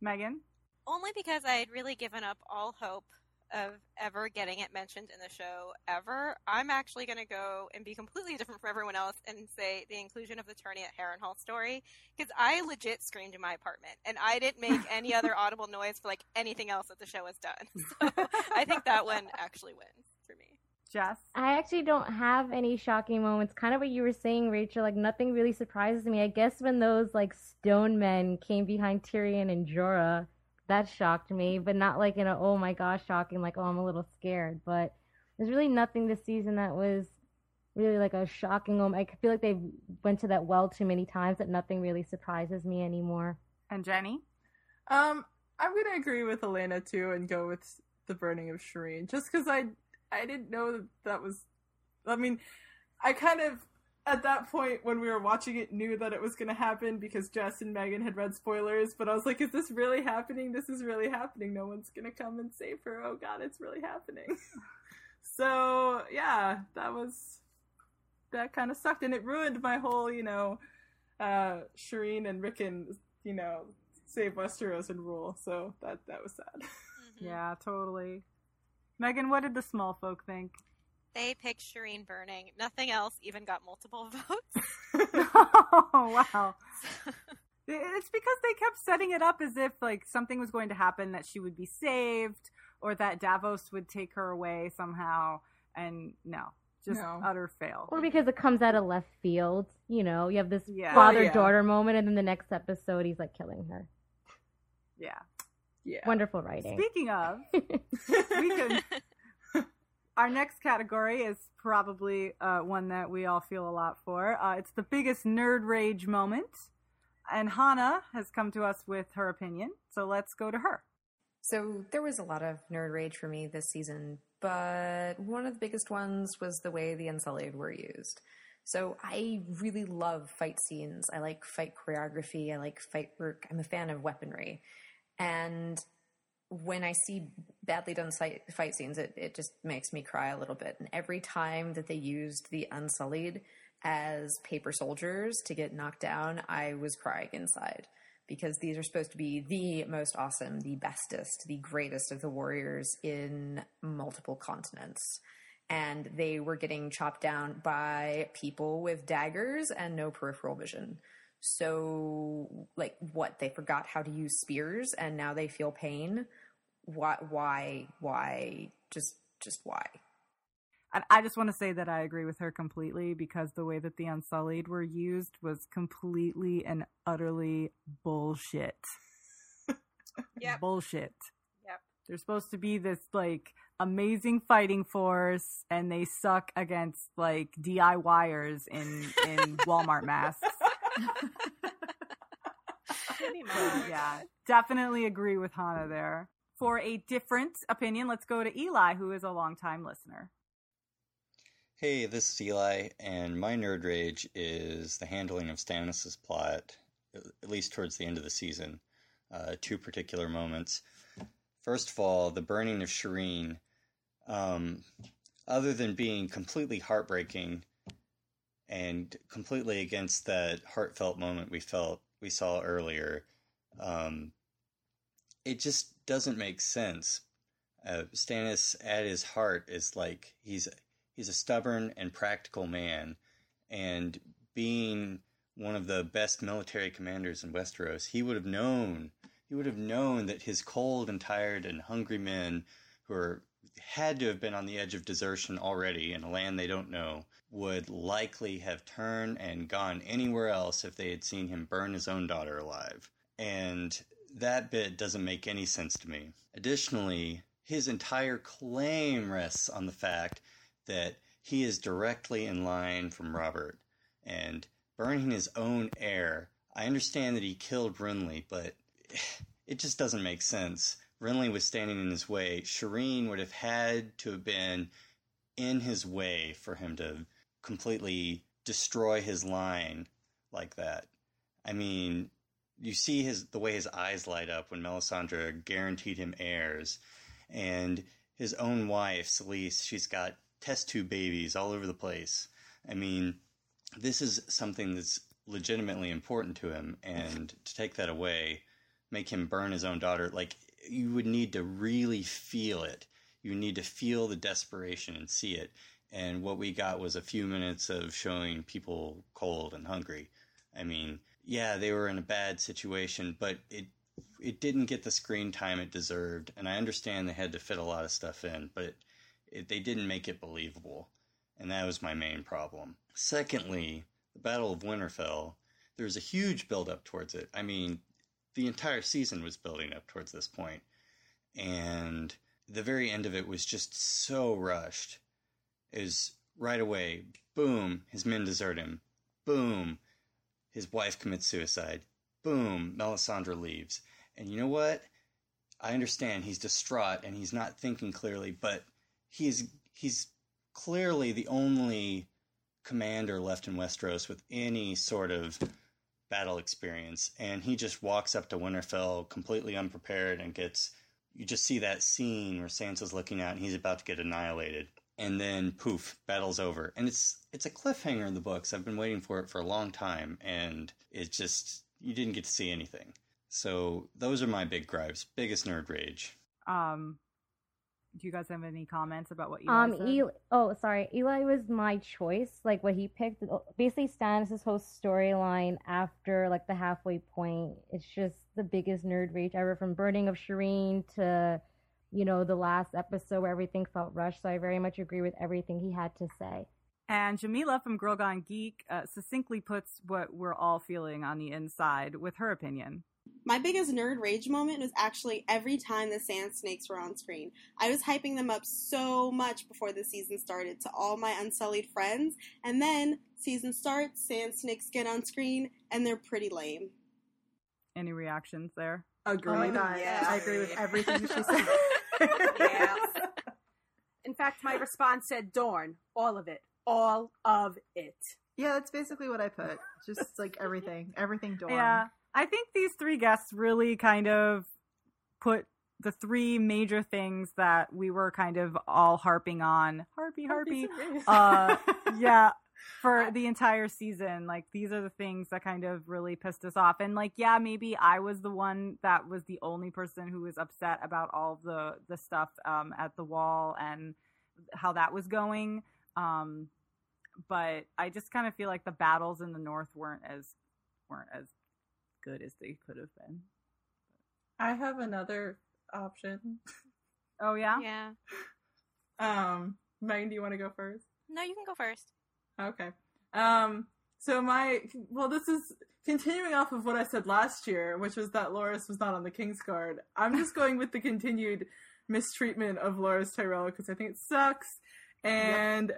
Megan? Only because I had really given up all hope of ever getting it mentioned in the show ever. I'm actually going to go and be completely different from everyone else and say the inclusion of the Tourney at Harrenhal story because I legit screamed in my apartment and I didn't make any other audible noise for like anything else that the show has done. So I think that one actually wins for me. Jess? I actually don't have any shocking moments. Kind of what you were saying, Rachel. Like nothing really surprises me. I guess when those like stone men came behind Tyrion and Jorah, that shocked me. But not like in a oh my gosh shocking. Like oh I'm a little scared. But there's really nothing this season that was really like a shocking moment. I feel like they went to that well too many times that nothing really surprises me anymore. And Jenny? Um, I'm gonna agree with Elena too and go with the burning of Shireen, just because I I didn't know that that was. I mean, I kind of at that point when we were watching it knew that it was gonna happen because Jess and Megan had read spoilers, but I was like, is this really happening? This is really happening. No one's gonna come and save her. Oh God, it's really happening. so yeah, that was that kind of sucked, and it ruined my whole, you know, uh, Shireen and Rickon, you know, save Westeros and rule. So that that was sad. Yeah, totally. Megan, what did the small folk think? They picked Shireen burning. Nothing else even got multiple votes. oh wow. It's because they kept setting it up as if like something was going to happen that she would be saved or that Davos would take her away somehow and no. just No. utter fail. Or because it comes out of left field. You know, you have this Yeah. father Oh, yeah. daughter moment, and then the next episode, he's like killing her. Yeah. Yeah. Wonderful writing. Speaking of, we can. Our next category is probably uh, one that we all feel a lot for. Uh, it's the biggest nerd rage moment, and Hannah has come to us with her opinion. So let's go to her. So there was a lot of nerd rage for me this season, but one of the biggest ones was the way the Unsullied were used. So I really love fight scenes. I like fight choreography. I like fight work. I'm a fan of weaponry. And when I see badly done fight, scenes, it, it just makes me cry a little bit. And every time that they used the Unsullied as paper soldiers to get knocked down, I was crying inside because these are supposed to be the most awesome, the bestest, the greatest of the warriors in multiple continents. And they were getting chopped down by people with daggers and no peripheral vision. So, like, what? They forgot how to use spears and now they feel pain? Why? Why? Why? Just, just why? And I just want to say that I agree with her completely because the way that the Unsullied were used was completely and utterly bullshit. Yep. Bullshit. Yep. They're supposed to be this like amazing fighting force and they suck against like DIYers in in Walmart masks. Pretty So, yeah, definitely agree with Hannah there. For a different opinion, let's go to Eli, who is a longtime listener. Hey, this is Eli, and my nerd rage is the handling of Stannis' plot, at least towards the end of the season. Uh, two particular moments. First of all, the burning of Shireen. Um, other than being completely heartbreaking and completely against that heartfelt moment we felt we saw earlier, um, it just doesn't make sense. Uh, Stannis, at his heart, is like he's he's a stubborn and practical man, and being one of the best military commanders in Westeros, he would have known he would have known that his cold and tired and hungry men who are had to have been on the edge of desertion already in a land they don't know would likely have turned and gone anywhere else if they had seen him burn his own daughter alive. And that bit doesn't make any sense to me. Additionally, his entire claim rests on the fact that he is directly in line from Robert and burning his own heir. I understand that he killed Renly, but it just doesn't make sense. Renly was standing in his way. Shireen would have had to have been in his way for him to completely destroy his line like that. I mean, you see his the way his eyes light up when Melisandre guaranteed him heirs, and his own wife, Selyse, she's got test tube babies all over the place. I mean, this is something that's legitimately important to him, and to take that away, make him burn his own daughter, like you would need to really feel it. You need to feel the desperation and see it. And what we got was a few minutes of showing people cold and hungry. I mean, yeah, they were in a bad situation, but it it didn't get the screen time it deserved. And I understand they had to fit a lot of stuff in, but it, they didn't make it believable. And that was my main problem. Secondly, the Battle of Winterfell, there was a huge build up towards it. I mean, the entire season was building up towards this point, and the very end of it was just so rushed. Is right away, boom, his men desert him. Boom, his wife commits suicide. Boom, Melisandre leaves. And you know what? I understand he's distraught and he's not thinking clearly, but he's he's clearly the only commander left in Westeros with any sort of battle experience, and he just walks up to Winterfell completely unprepared and gets. You just see that scene where Sansa's looking out and he's about to get annihilated, and then poof, battle's over, and it's it's a cliffhanger in the books. I've been waiting for it for a long time, and it just you didn't get to see anything. So those are my big gripes, biggest nerd rage. Um, do you guys have any comments about what Eli Um, said? Eli, oh, sorry. Eli was my choice. Like what he picked, basically Stannis' whole storyline after like the halfway point. It's just the biggest nerd rage ever, from burning of Shireen to you know, the last episode where everything felt rushed. So I very much agree with everything he had to say. And Jamila from Girl Gone Geek uh, succinctly puts what we're all feeling on the inside with her opinion. My biggest nerd rage moment was actually every time the sand snakes were on screen. I was hyping them up so much before the season started to all my unsullied friends, and then season starts, sand snakes get on screen, and they're pretty lame. Any reactions there? Agreed. Oh my god, Yeah. I agree with everything she said. Yeah. In fact, my response said Dorne. All of it. All of it. Yeah, that's basically what I put. Just like everything, everything Dorne. Yeah. I think these three guests really kind of put the three major things that we were kind of all harping on. Harpy, harpy. Uh, yeah. For the entire season, like these are the things that kind of really pissed us off. And like, yeah, maybe I was the one that was the only person who was upset about all the the stuff um, at the wall and how that was going. Um, but I just kind of feel like the battles in the north weren't as weren't as good as they could have been. I have another option. Oh yeah. Yeah. Um, Megan, do you want to go first? No, you can go first. Okay. Um, so my well, this is continuing off of what I said last year, which was that Loras was not on the King's Guard. I'm just going with the continued mistreatment of Loras Tyrell because I think it sucks, and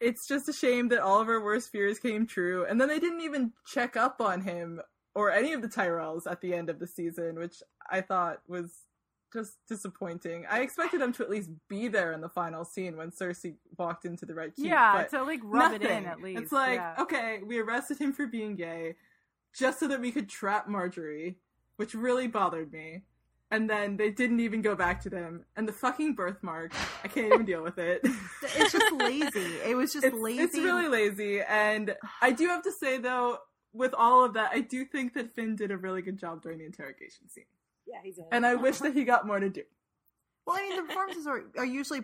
it's just a shame that all of our worst fears came true. And then they didn't even check up on him or any of the Tyrells at the end of the season, which I thought was just disappointing. I expected him to at least be there in the final scene when Cersei walked into the Red Keep. Yeah, but to, like, rub it in at least, It's like, yeah. okay, we arrested him for being gay just so that we could trap Margaery, which really bothered me. And then they didn't even go back to them. And the fucking birthmark, I can't even deal with it. It's just lazy. It was just it's, lazy. It's really lazy. And I do have to say, though, with all of that, I do think that Finn did a really good job during the interrogation scene. Yeah, he's. And I wish that he got more to do. Well, I mean, the performances are, are usually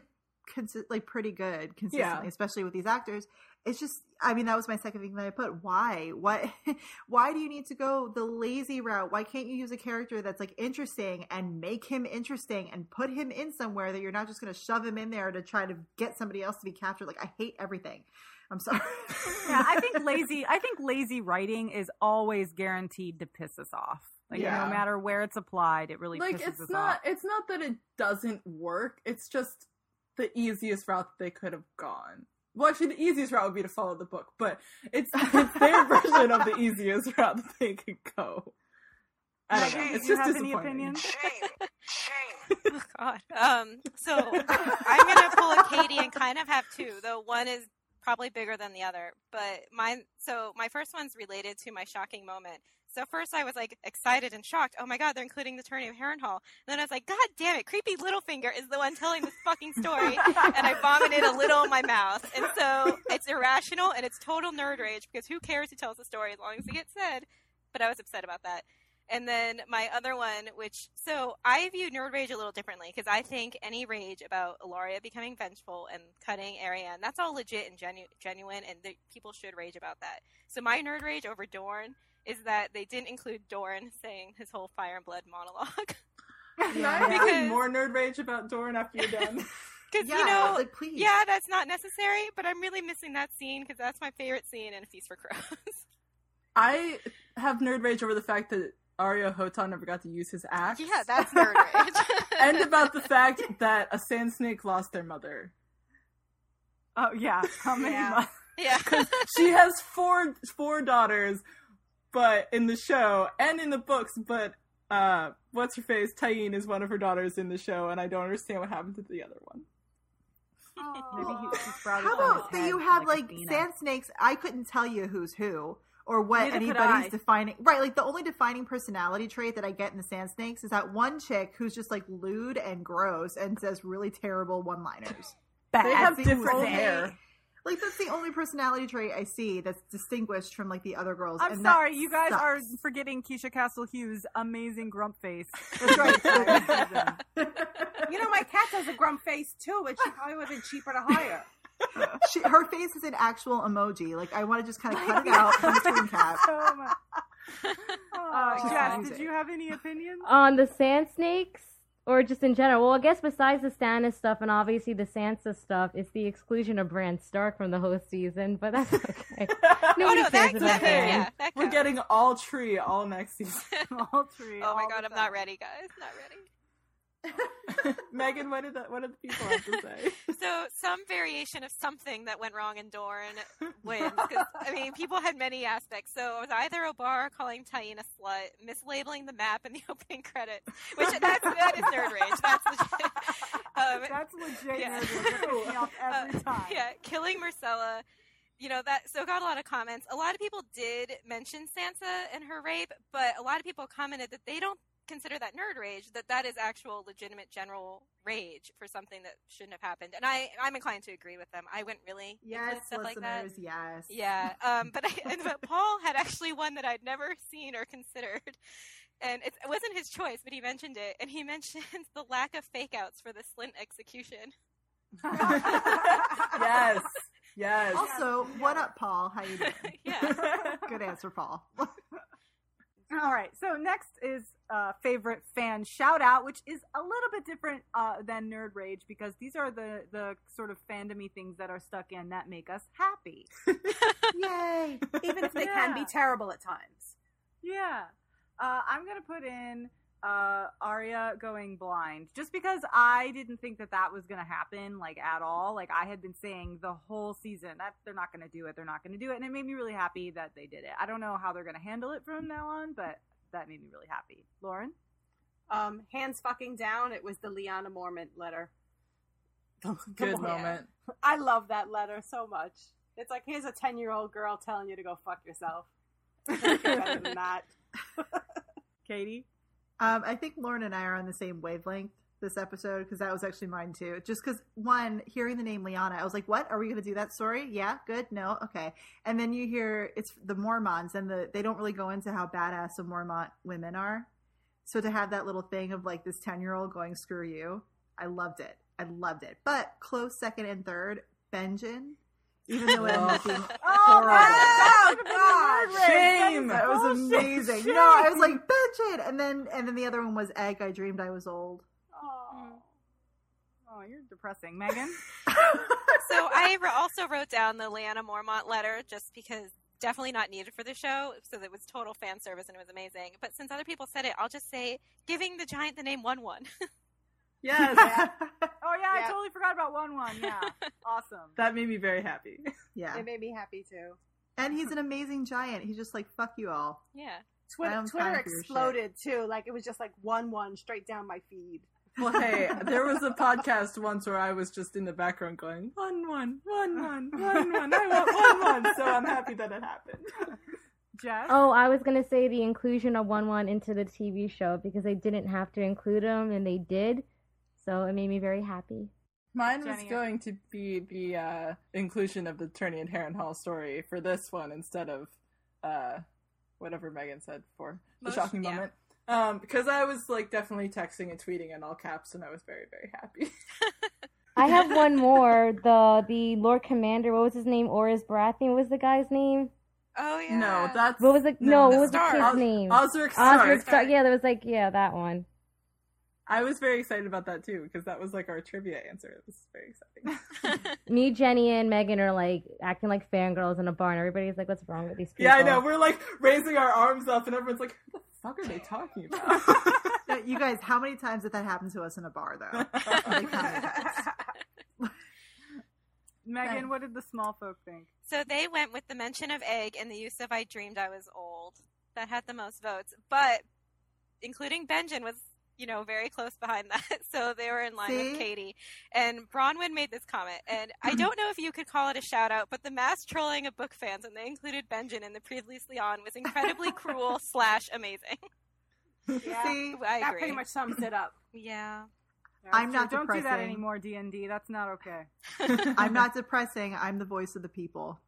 consi- like pretty good consistently, Yeah. especially with these actors. It's just, I mean, that was my second thing that I put. Why? Why? Why do you need to go the lazy route? Why can't you use a character that's like interesting and make him interesting and put him in somewhere that you're not just going to shove him in there to try to get somebody else to be captured? Like, I hate everything. I'm sorry. yeah, I think lazy. I think lazy writing is always guaranteed to piss us off. Like Yeah. no matter where it's applied, it really like it's not off. it's not that it doesn't work it's just the easiest route that they could have gone well actually the easiest route would be to follow the book but it's it's their version of the easiest route that they could go I don't know. It's you just have any disappointing. opinions? oh God. Um. So I'm gonna pull a Katie and kind of have two, though one is probably bigger than the other. But mine. So my first one's related to my shocking moment. So first I was like excited and shocked. Oh my God, they're including the Tourney of Harrenhal. And then I was like, God damn it, creepy Littlefinger is the one telling this fucking story. and I vomited a little in my mouth. And so it's irrational and it's total nerd rage because who cares who tells the story as long as it gets said. But I was upset about that. And then my other one, which so I view nerd rage a little differently because I think any rage about Ellaria becoming vengeful and cutting Arianne, that's all legit and genu- genuine, and the, people should rage about that. So my nerd rage over Dorne is that they didn't include Doran saying his whole Fire and Blood monologue. Can I have more nerd rage about Dorne after you're done? Because Yeah, you know, like, please. yeah, that's not necessary. But I'm really missing that scene because that's my favorite scene in A Feast for Crows. I have nerd rage over the fact that Areo Hotah never got to use his axe. yeah, that's nerd rage. and about the fact that a sand snake lost their mother. Oh yeah, how many? Yeah. months? yeah, she has four four daughters, but in the show and in the books, but uh, what's her face? Tyene is one of her daughters in the show, and I don't understand what happened to the other one. Maybe he, he How about that you have like like, sand snakes? I couldn't tell you who's who or what Neither anybody's defining. Right, like the only defining personality trait that I get in the sand snakes is that one chick who's just like lewd and gross and says really terrible one-liners. They have different hair. Like that's the only personality trait I see that's distinguished from like the other girls. I'm and sorry, you guys sucks. are forgetting Keisha Castle Hughes' amazing grump face. That's right. You know, my cat has a grump face too, but she probably would have been cheaper to hire. she, her face is an actual emoji. Like I want to just kind of cut it out from the screen cap. so much. Uh, Jess, did you have any opinions? On the sand snakes, or just in general. Well, I guess besides the Stannis stuff and obviously the Sansa stuff, it's the exclusion of Bran Stark from the whole season. But that's okay. Oh, Nobody no, cares that's about okay. Bran. We're getting all tree all next season. all tree. Oh my god, I'm not ready, guys. Not ready. Megan, what did the, what did the people have to say? So some variation of something that went wrong in Dorne wins. I mean, people had many aspects. So it was either Obar calling Tyene a slut, mislabeling the map in the opening credits, which that's that is nerd rage. That's legit. Um, That's legit yeah. nerd rage. That pisses every Uh, time. Yeah, killing Myrcella. You know that so got a lot of comments. A lot of people did mention Sansa and her rape, but a lot of people commented that they don't consider that nerd rage. That that is actual legitimate general rage for something that shouldn't have happened. And I I'm inclined to agree with them. I wouldn't really Yes, include stuff like that. yes. Yeah, um, but, I, but Paul had actually one that I'd never seen or considered, and it's, it wasn't his choice, but he mentioned it, and he mentions the lack of fake outs for the Slynt execution. yes, yes. Also, what up, Paul? How you doing? yeah. Good answer, Paul. All right. So next is uh, favorite fan shout out, which is a little bit different uh, than Nerd Rage because these are the the sort of fandomy things that are stuck in that make us happy. Yay! Even if they can be terrible at times. Yeah. Uh, I'm gonna put in uh, Arya going blind just because I didn't think that that was gonna happen like at all. Like I had been saying the whole season that they're not gonna do it. They're not gonna do it, and it made me really happy that they did it. I don't know how they're gonna handle it from now on, but that made me really happy. Lauren. Um, hands fucking down. It was the Lyanna Mormont letter. The- the Good one- moment. I love that letter so much. It's like here's a ten year old girl telling you to go fuck yourself. Better than that. Katie. Um, I think Lauren and I are on the same wavelength this episode because that was actually mine too. Just because one, hearing the name Lyanna, I was like, "What? Are we going to do that story? Yeah, good. No, okay." And then you hear it's the Mormonts, and the they don't really go into how badass the Mormont women are. So to have that little thing of like this ten year old going "screw you," I loved it. I loved it. But close second and third, Benjen. Even though it ended up being Oh, horrible. God! Oh, shame! That was Bullshit. amazing. Shame. No, I was like, Benjen! And then and then the other one was Egg. I dreamed I was old. Oh, oh you're depressing, Megan. so I also wrote down the Lyanna Mormont letter just because definitely not needed for the show, so it was total fan service and it was amazing. But since other people said it, I'll just say giving the giant the name Wun Wun. Yes. Oh yeah, I totally forgot about Wun Wun. Yeah, awesome. That made me very happy. Yeah. It made me happy too. And he's an amazing giant. He's just like, fuck you all. Yeah. Twitter, Twitter fine for your shit. exploded too. Like it was just like Wun Wun straight down my feed. Well, hey, there was a podcast once where I was just in the background going, one, one, one, one, one, one. I want one, one. So I'm happy that it happened. Jess. Oh, I was gonna say the inclusion of Wun Wun into the TV show because they didn't have to include him and they did, so it made me very happy. Mine was going to be the uh, inclusion of the Tourney and Harrenhal story for this one instead of uh, whatever Megan said for the shocking yeah. moment. Um, because I was like definitely texting and tweeting in all caps, and I was very very happy. I have one more. The the Lord Commander, what was his name? Orys Baratheon was the guy's name. Oh yeah. No, that's What was the no? the what was the Stark. kid's Os- name? Osric Stark. Osric Stark. Yeah, there was like yeah that one. I was very excited about that too because that was like our trivia answer. It was very exciting. Me, Jenny, and Megan are like acting like fangirls in a bar, and everybody's like, "What's wrong with these people?" yeah, I know. We're like raising our arms up, and everyone's like, "What the fuck are they talking about?" You guys, how many times did that happen to us in a bar, though? Like, how many times? Megan, what did the small folk think? So they went with the mention of egg and the use of I dreamed I was old. That had the most votes. But including Benjen was, you know, very close behind that. So they were in line See? with Katie. And Bronwyn made this comment. And I don't know if you could call it a shout out, but the mass trolling of book fans and they included Benjen in the previously on was incredibly cruel slash amazing. Yeah, See? I that pretty much sums it up. Yeah. I'm not Don't do that anymore, D and D. That's not okay. I'm not depressing. I'm the voice of the people.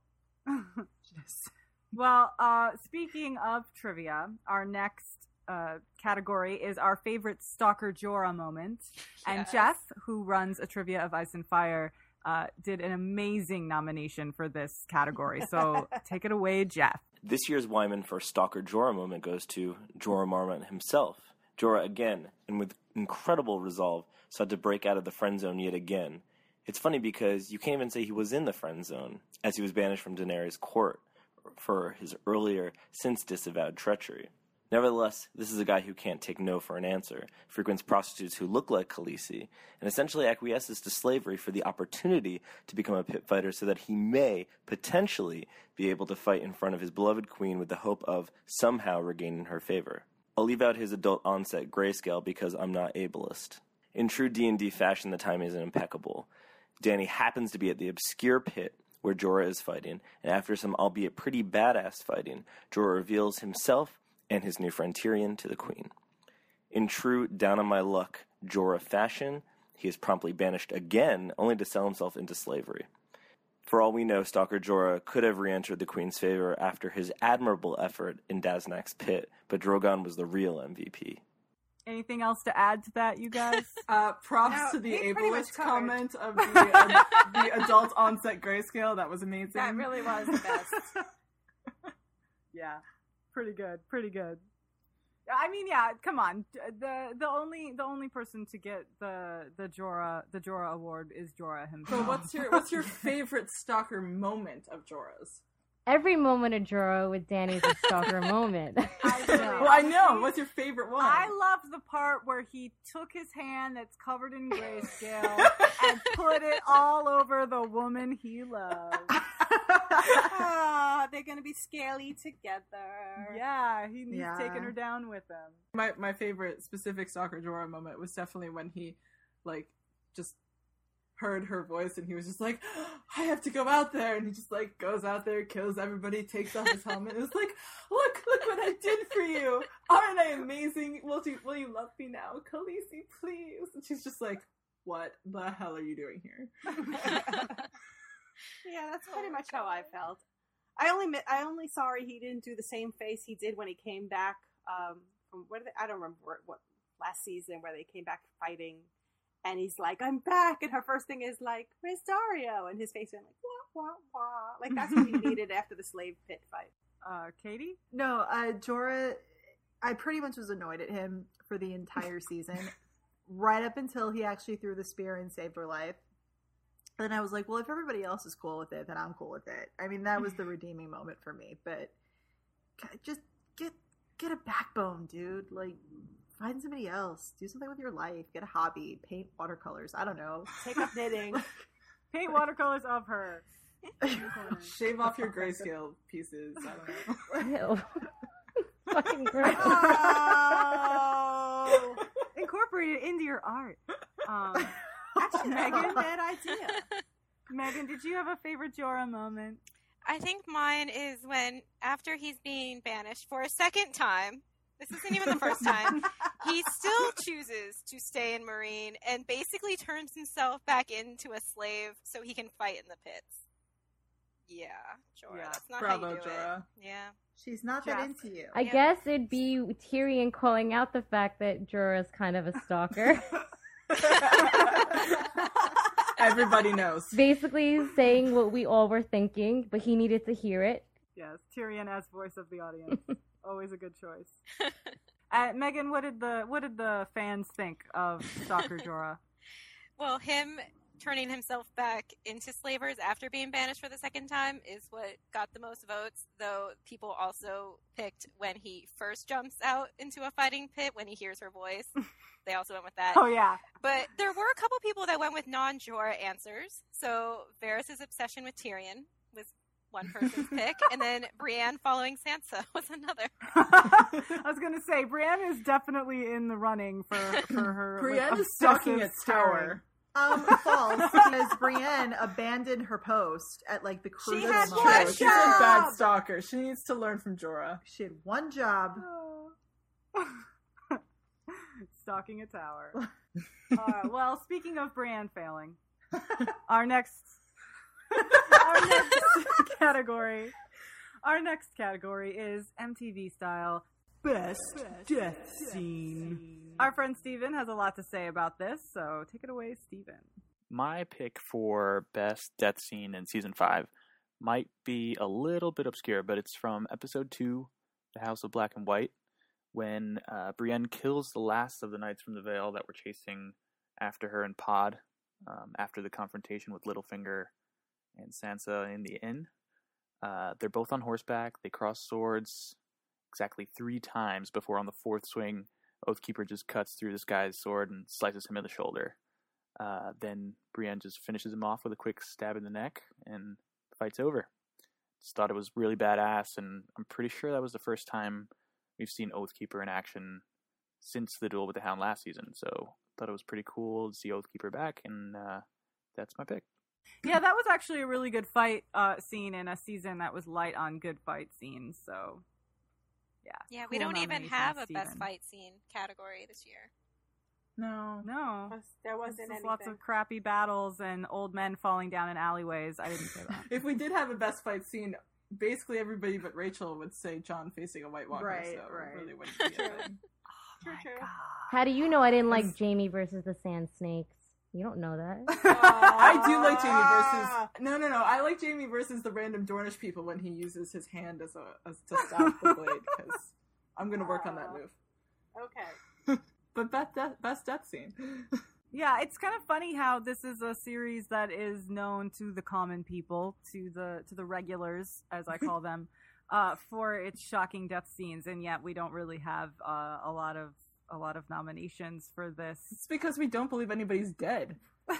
Well, uh, speaking of trivia, our next uh, category is our favorite Stalker Jorah moment. And Jeff, who runs a trivia of Ice and Fire, uh, did an amazing nomination for this category. So take it away, Jeff. This year's Wyman for Stalker Jorah moment goes to Jorah Mormont himself. Jorah again, and with incredible resolve, sought to break out of the friend zone yet again. It's funny because you can't even say he was in the friend zone, as he was banished from Daenerys' court for his earlier, since disavowed treachery. Nevertheless, this is a guy who can't take no for an answer, frequents prostitutes who look like Khaleesi, and essentially acquiesces to slavery for the opportunity to become a pit fighter so that he may, potentially, be able to fight in front of his beloved queen with the hope of somehow regaining her favor. I'll leave out his adult onset grayscale because I'm not ableist. In true D&D fashion, the timing is impeccable. Dany happens to be at the obscure pit where Jorah is fighting, and after some albeit pretty badass fighting, Jorah reveals himself and his new friend Tyrion to the queen. In true down on my luck Jorah fashion, he is promptly banished again, only to sell himself into slavery. For all we know, Stalker Jorah could have re entered the Queen's favor after his admirable effort in Daznak's pit, but Drogon was the real MVP. Anything else to add to that, you guys? Uh, props No, to the he pretty much ableist comment of the, uh, the adult onset grayscale. That was amazing. That really was the best. yeah, pretty good, pretty good. I mean, yeah, come on. The the only the only person to get the the Jorah the Jorah award is Jorah himself. So what's your what's your favorite stalker moment of Jorah's? Every moment of Jorah with Dany's a stalker moment. well, I know. What's your favorite one? I love the part where he took his hand that's covered in grayscale and put it all over the woman he loves. Ah, they're gonna be scaly together. Yeah, he, he's Yeah. taking her down with him. My my favorite specific stalker Jorah moment was definitely when he like just heard her voice and he was just like, I have to go out there and he just like goes out there, kills everybody, takes off his helmet, and is like, Look, look what I did for you. Aren't I amazing? Will you will you love me now? Khaleesi, please. And she's just like, What the hell are you doing here? Yeah, that's pretty much how I felt. I only I only sorry he didn't do the same face he did when he came back um, from what they, I don't remember what, what last season where they came back fighting, and he's like, "I'm back," and her first thing is like, "Where's Daario?" and his face went like, "Wah wah wah," like that's what he needed after the slave pit fight. Uh, Katie? No, uh, Jorah, I pretty much was annoyed at him for the entire season, right up until he actually threw the spear and saved her life. Then I was like, well, if everybody else is cool with it, then I'm cool with it. I mean, that was the redeeming moment for me. But God, just get get a backbone, dude. Like, find somebody else. Do something with your life. Get a hobby. Paint watercolors. I don't know. Take up knitting. Paint watercolors of her. Shave off your grayscale pieces. I don't know. Fucking gross. Oh, incorporate it into your art. Um, Actually, that's not a Megan, bad idea. Megan, did you have a favorite Jorah moment? I think mine is when, after he's being banished for a second time, this isn't even the first time, he still chooses to stay in Meereen and basically turns himself back into a slave so he can fight in the pits. Yeah, Jorah. Yeah. That's not Bravo, how you do Jorah. it. Yeah. She's not that into you. I guess it'd be Tyrion calling out the fact that Jorah's kind of a stalker. Everybody knows. Basically saying what we all were thinking, but he needed to hear it. Yes, Tyrion as voice of the audience. Always a good choice. Uh, Megan, what did the what did the fans think of Stalker Jorah? Well, him turning himself back into slavers after being banished for the second time is what got the most votes, though people also picked when he first jumps out into a fighting pit when he hears her voice. They also went with that. Oh yeah, But there were a couple people that went with non Jorah answers. So Varys' obsession with Tyrion was one person's pick, and then Brienne following Sansa was another. I was gonna say Brienne is definitely in the running for for her. like, Brienne is stalking a obsessive staring. tower. Um, false because Brienne abandoned her post at like the She had moment. one She's a bad stalker. She needs to learn from Jorah. She had one job. Stalking a tower. uh, well, speaking of Brienne failing, our next our next category our next category is MTV style best death scene. Our friend Steven has a lot to say about this, so take it away, Steven. My pick for best death scene in season five might be a little bit obscure, but it's from episode two, The House of Black and White, when uh, Brienne kills the last of the knights from the Vale that were chasing after her in Pod um, after the confrontation with Littlefinger and Sansa in the inn. Uh, they're both on horseback. They cross swords exactly three times before, on the fourth swing, Oathkeeper just cuts through this guy's sword and slices him in the shoulder. Uh, then Brienne just finishes him off with a quick stab in the neck, and the fight's over. Just thought it was really badass, and I'm pretty sure that was the first time we've seen Oathkeeper in action since the duel with the Hound last season. So thought it was pretty cool to see Oathkeeper back, and uh, that's my pick. Yeah, that was actually a really good fight uh, scene in a season that was light on good fight scenes. So, yeah. Yeah, we don't even have a best fight scene category this year. No, no, there wasn't is anything. lots of crappy battles and old men falling down in alleyways. I didn't say that. If we did have a best fight scene, basically everybody but Rachel would say Jon facing a White Walker. Right, so right. really wouldn't be a thing. Oh true, true. How do you know I didn't like Jaime versus the Sand Snakes? You don't know that. I do like Jaime versus no, no, no. I like Jaime versus the random Dornish people when he uses his hand as a as to stop the blade because I'm gonna work on that move. Okay. But best death, best death scene. Yeah, it's kind of funny how this is a series that is known to the common people, to the to the regulars, as I call them, uh, for its shocking death scenes, and yet we don't really have uh, a lot of a lot of nominations for this. It's because we don't believe anybody's dead.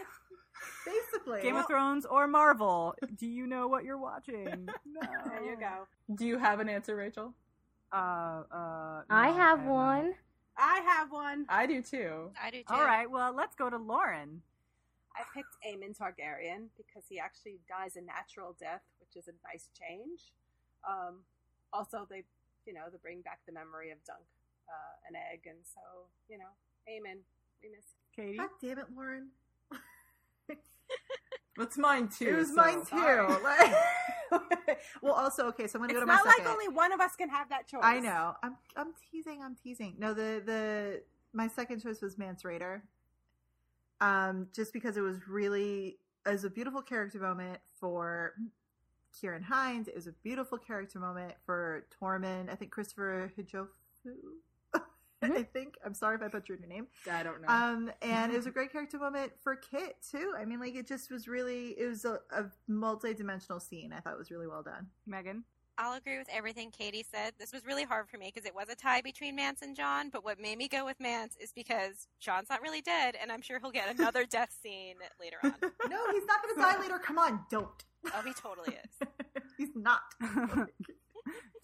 Basically, Game of Thrones or Marvel. Do you know what you're watching? No. There you go. Do you have an answer, Rachel? Uh, uh, I have not. one. I have one. I do too. I do too. All right, well, let's go to Lauren. I picked Aemon Targaryen because he actually dies a natural death, which is a nice change. Um, also, they, you know, they bring back the memory of Dunk, an egg, and so you know, amen. we miss. Katie. God damn it, Lauren. That's mine too. It was so- mine too. Like- well, also okay. So I'm gonna It's go to my It's not like only one of us can have that choice. I know. I'm I'm teasing. I'm teasing. No, the the my second choice was Mance Rayder. Um, just because it was really it was a beautiful character moment for Ciarán Hinds. It was a beautiful character moment for Tormund. I think Kristofer Hivju. I think. I'm sorry if I butchered your name. I don't know. Um, and it was a great character moment for Kit too. I mean, like it just was really. It was a, a multi-dimensional scene. I thought it was really well done. Megan. I'll agree with everything Katie said. This was really hard for me because it was a tie between Mance and Jon, but what made me go with Mance is because Jon's not really dead, and I'm sure he'll get another death scene later on. No, he's not going to die later. Come on, don't. Oh, he totally is. He's not.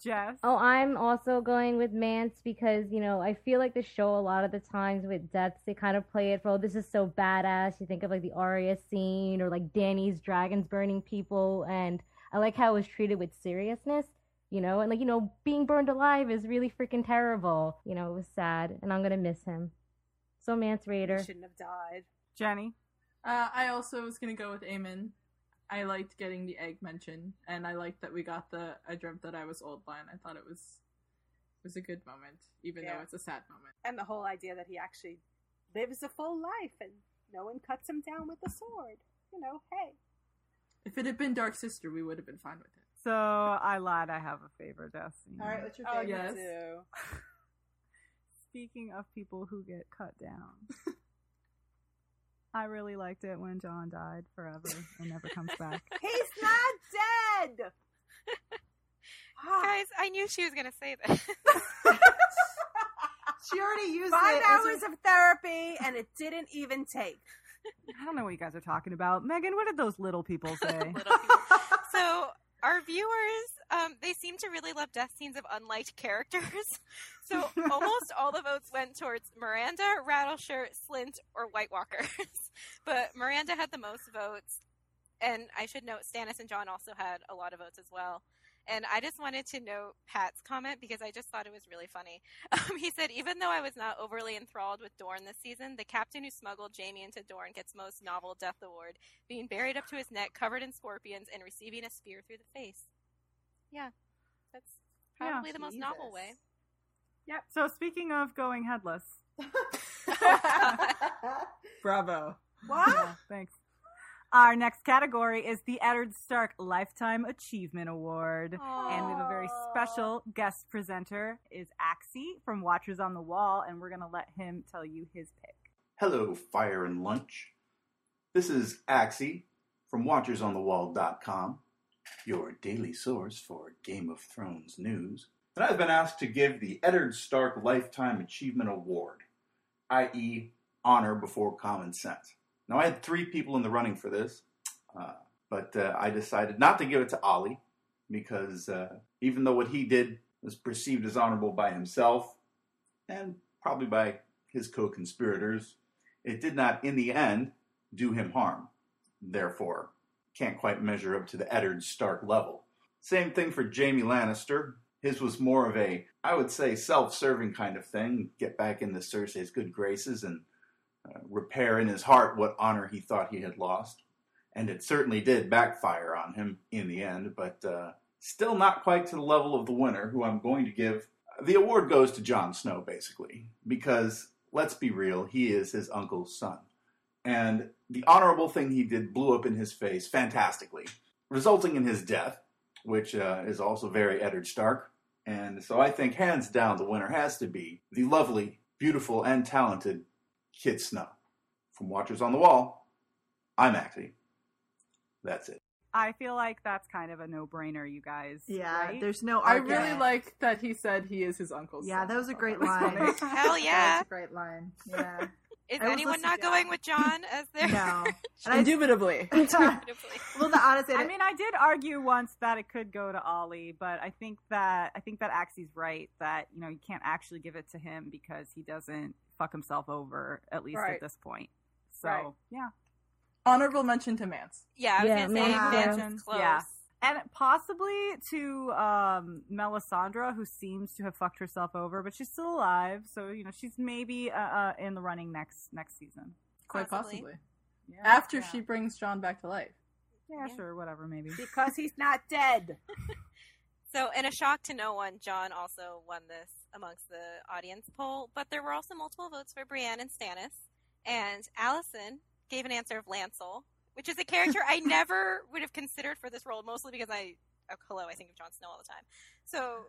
Jess. Oh, I'm also going with Mance because, you know, I feel like the show a lot of the times with deaths, they kind of play it for, oh, this is so badass. You think of like the Arya scene or like Dany's dragons burning people. And I like how it was treated with seriousness, you know, and like, you know, being burned alive is really freaking terrible. You know, it was sad and I'm going to miss him. So, Mance He shouldn't have died. Jenny. Uh, I also was gonna go with Aemon. I liked getting the egg mention, and I liked that we got the "I dreamt that I was old" line. I thought it was it was a good moment, even though it's a sad moment. And the whole idea that he actually lives a full life and no one cuts him down with a sword. You know, hey. If it had been Dark Sister, we would have been fine with it. So I lied. I have a favorite death scene. All right, what's your Oh, favorite? you Yes. do. Speaking of people who get cut down, I really liked it when Jon died forever and never comes back. He's not dead. Ah. Guys, I knew she was going to say this. She already used Five it. hours her- of therapy, and it didn't even take. I don't know what you guys are talking about. Megan, what did those little people say? Little people. so our viewers, um, they seem to really love death scenes of unliked characters. So almost all the votes went towards Miranda, Rattleshirt, Slynt, or White Walkers. but Miranda had the most votes, and I should note Stannis and Jon also had a lot of votes as well. And I just wanted to note Pat's comment because I just thought it was really funny. Um, he said, even though I was not overly enthralled with Dorne this season, the captain who smuggled Jaime into Dorne gets most novel death award, being buried up to his neck, covered in scorpions, and receiving a spear through the face. Yeah, that's Yeah. probably the most novel way. Yep. So speaking of going headless, Bravo. What? yeah, thanks. Our next category is the Eddard Stark Lifetime Achievement Award. And we have a very special guest presenter is Axie from Watchers on the Wall, and we're gonna let him tell you his pick. Hello, Fire and Lunch. This is Axie from WatchersOnTheWall.com, your daily source for Game of Thrones news. And I've been asked to give the Eddard Stark Lifetime Achievement Award, i.e., honor before common sense. Now, I had three people in the running for this, uh, but uh, I decided not to give it to Olly because uh, even though what he did was perceived as honorable by himself and probably by his co conspirators, it did not, in the end, do him harm. Therefore, can't quite measure up to the Eddard Stark level. Same thing for Jaime Lannister. His was more of a, I would say, self serving kind of thing. Get back into Cersei's good graces and uh, repair in his heart what honor he thought he had lost. And it certainly did backfire on him in the end, but uh, still not quite to the level of the winner, who I'm going to give. The award goes to Jon Snow, basically, because let's be real, he is his uncle's son. And the honorable thing he did blew up in his face fantastically, resulting in his death, which uh, is also very Eddard Stark. And so I think hands down the winner has to be the lovely, beautiful, and talented Kit Snow. From Watchers on the Wall, I'm Axie. That's it. I feel like that's kind of a no-brainer, you guys. Yeah, right? there's no I argument. really like that he said he is his uncle's Yeah, son. that was a great line. Hell yeah. That's a great line. Yeah. Is I anyone not going with Jon as their No. And I- Indubitably. well, the honest, I mean, I did argue once that it could go to Olly, but I think that I think that Axie's right that you know you can't actually give it to him because he doesn't fuck himself over at least Right. at this point. So Right. yeah, Honorable mention to Mance. Yeah, I was Yeah, gonna say man, Mance yeah. close. Yeah. and possibly to um, Melisandre, who seems to have fucked herself over, but she's still alive. So you know she's maybe uh, uh, in the running next next season. Quite Possibly. possibly. Yeah, After yeah. she brings Jon back to life. yeah, sure, whatever, maybe. Because he's not dead. So, in a shock to no one, Jon also won this amongst the audience poll, but there were also multiple votes for Brienne and Stannis, and Allison gave an answer of Lancel, which is a character I never would have considered for this role, mostly because I, oh, hello, I think of Jon Snow all the time. So,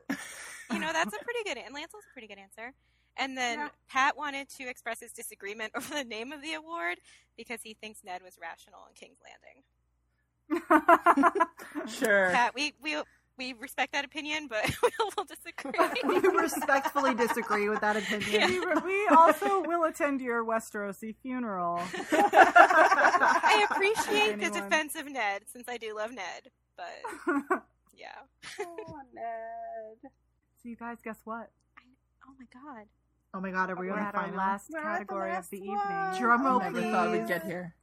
you know, that's a pretty good, and Lancel's a pretty good answer. And then Yeah. Pat wanted to express his disagreement over the name of the award because he thinks Ned was rational in King's Landing. Sure. Pat, we we we respect that opinion, but we'll, we'll disagree. we respectfully disagree with that opinion. we, we also will attend your Westerosi funeral. I appreciate the defense of Ned since I do love Ned, but yeah. Oh, Ned. So you guys, guess what? Oh my god. Oh my god, are we We're on the at our final? last We're at the category last of the one. evening. Drum roll, oh Never please. thought we'd get here.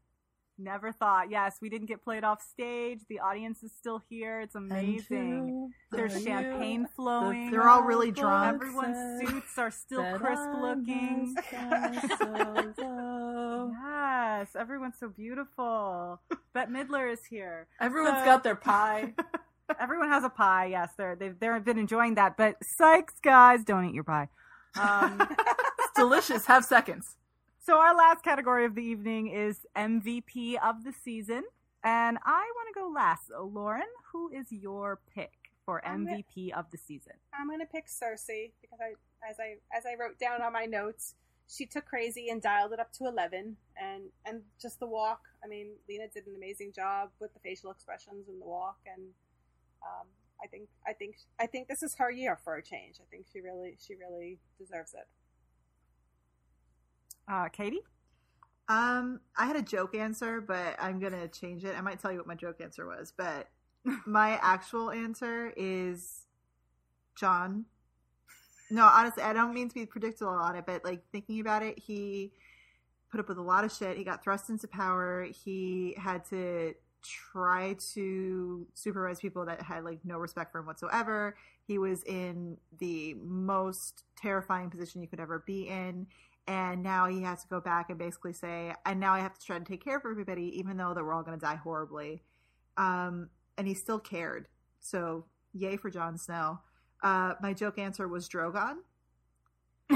Never thought. Yes, we didn't get played off stage. The audience is still here. It's amazing. There's champagne flowing. They're all really drunk. Everyone's suits are still crisp looking. yes, everyone's so beautiful. Bette Midler is here. Everyone's So- got their pie. Everyone has a pie. Yes, they're they've they've been enjoying that. But sykes, guys, don't eat your pie. Um, It's delicious. Have seconds. So our last category of the evening is MVP of the season, and I want to go last. So, Lauren, who is your pick for I'm gonna- MVP of the season? I'm gonna pick Cersei because I, as I as I wrote down on my notes, she took crazy and dialed it up to eleven, and and just the walk. I mean, Lena did an amazing job with the facial expressions and the walk, and um, I think I think I think this is her year for a change. I think she really she really deserves it. Uh, Katie. Um, I had a joke answer, but I'm gonna change it. I might tell you what my joke answer was, but my actual answer is Jon. No, honestly, I don't mean to be predictable on it, but like thinking about it, he put up with a lot of shit. He got thrust into power. He had to try to supervise people that had like no respect for him whatsoever. He was in the most terrifying position you could ever be in. And now he has to go back and basically say, and now I have to try to take care of everybody, even though that we're all going to die horribly. Um, and he still cared. So, yay for Jon Snow. Uh, my joke answer was Drogon.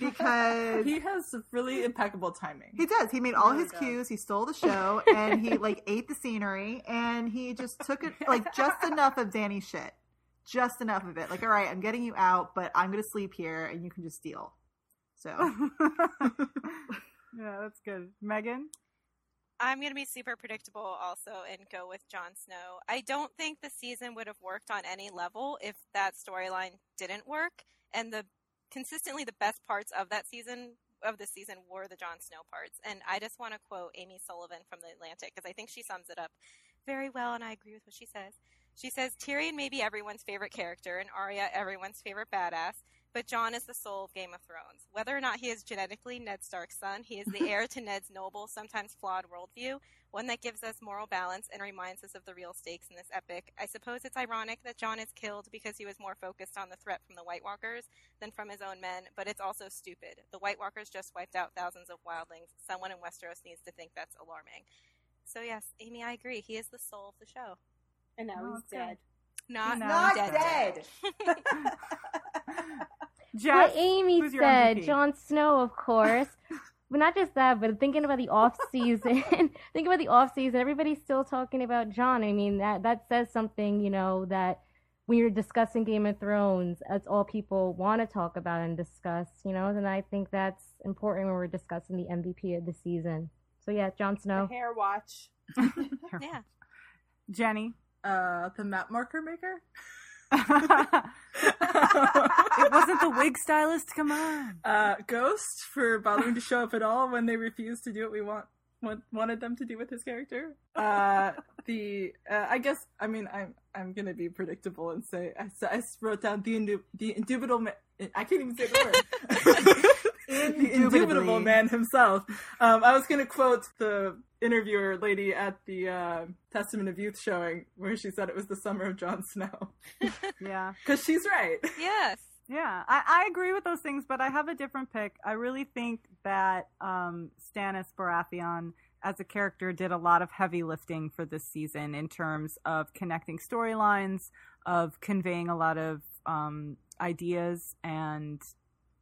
because he has really impeccable timing. He does. He made all Really his cues. He stole the show, and he like ate the scenery, and he just took it like just enough of Dany's shit, just enough of it. Like, all right, I'm getting you out, but I'm gonna sleep here, and you can just steal. So yeah, that's good. Megan? I'm going to be super predictable also and go with Jon Snow. I don't think the season would have worked on any level if that storyline didn't work. And the consistently the best parts of that season of the season were the Jon Snow parts. And I just want to quote Amy Sullivan from the Atlantic because I think she sums it up very well, and I agree with what she says. She says Tyrion may be everyone's favorite character and Arya everyone's favorite badass, but Jon is the soul of Game of Thrones. Whether or not he is genetically Ned Stark's son, he is the heir to Ned's noble, sometimes flawed worldview, one that gives us moral balance and reminds us of the real stakes in this epic. I suppose it's ironic that Jon is killed because he was more focused on the threat from the White Walkers than from his own men, but it's also stupid. The White Walkers just wiped out thousands of wildlings. Someone in Westeros needs to think that's alarming. So yes, Amy, I agree. He is the soul of the show. And now Oh, he's okay. dead. Not, Not dead. dead. What Amy who's said, MVP? Jon Snow, of course. but not just that, but thinking about the off season, think about the off season. Everybody's still talking about Jon. I mean, that that says something, you know, that when you're discussing Game of Thrones, that's all people want to talk about and discuss, you know. And I think that's important when we're discussing the MVP of the season. So yeah, Jon Snow. The hair watch. yeah. Jenny? Uh, the map marker maker? it wasn't the wig stylist. Come on. Uh, Ghost for bothering to show up at all when they refused to do what we want, want wanted them to do with his character. Uh, the uh, I guess I mean I'm I'm gonna be predictable and say I, I wrote down the indu- the indubitable ma- I can't even say the word. the indubitable man himself. Um, I was going to quote the interviewer lady at the uh, Testament of Youth showing where she said it was the summer of Jon Snow. Yeah. Because she's right. Yes. Yeah, I, I agree with those things, but I have a different pick. I really think that um, Stannis Baratheon, as a character, did a lot of heavy lifting for this season in terms of connecting storylines, of conveying a lot of um, ideas and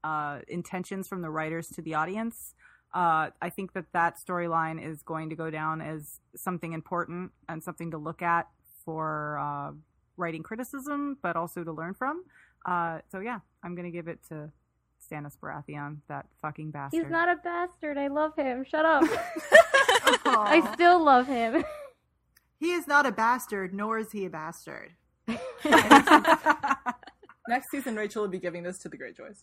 uh, intentions from the writers to the audience. Uh, I think that that storyline is going to go down as something important and something to look at for uh, writing criticism, but also to learn from. Uh, so yeah, I'm gonna give it to Stannis Baratheon, that fucking bastard. He's not a bastard. I love him. Shut up. I still love him. he is not a bastard, nor is he a bastard. Next season, Rachel will be giving this to the Greyjoys.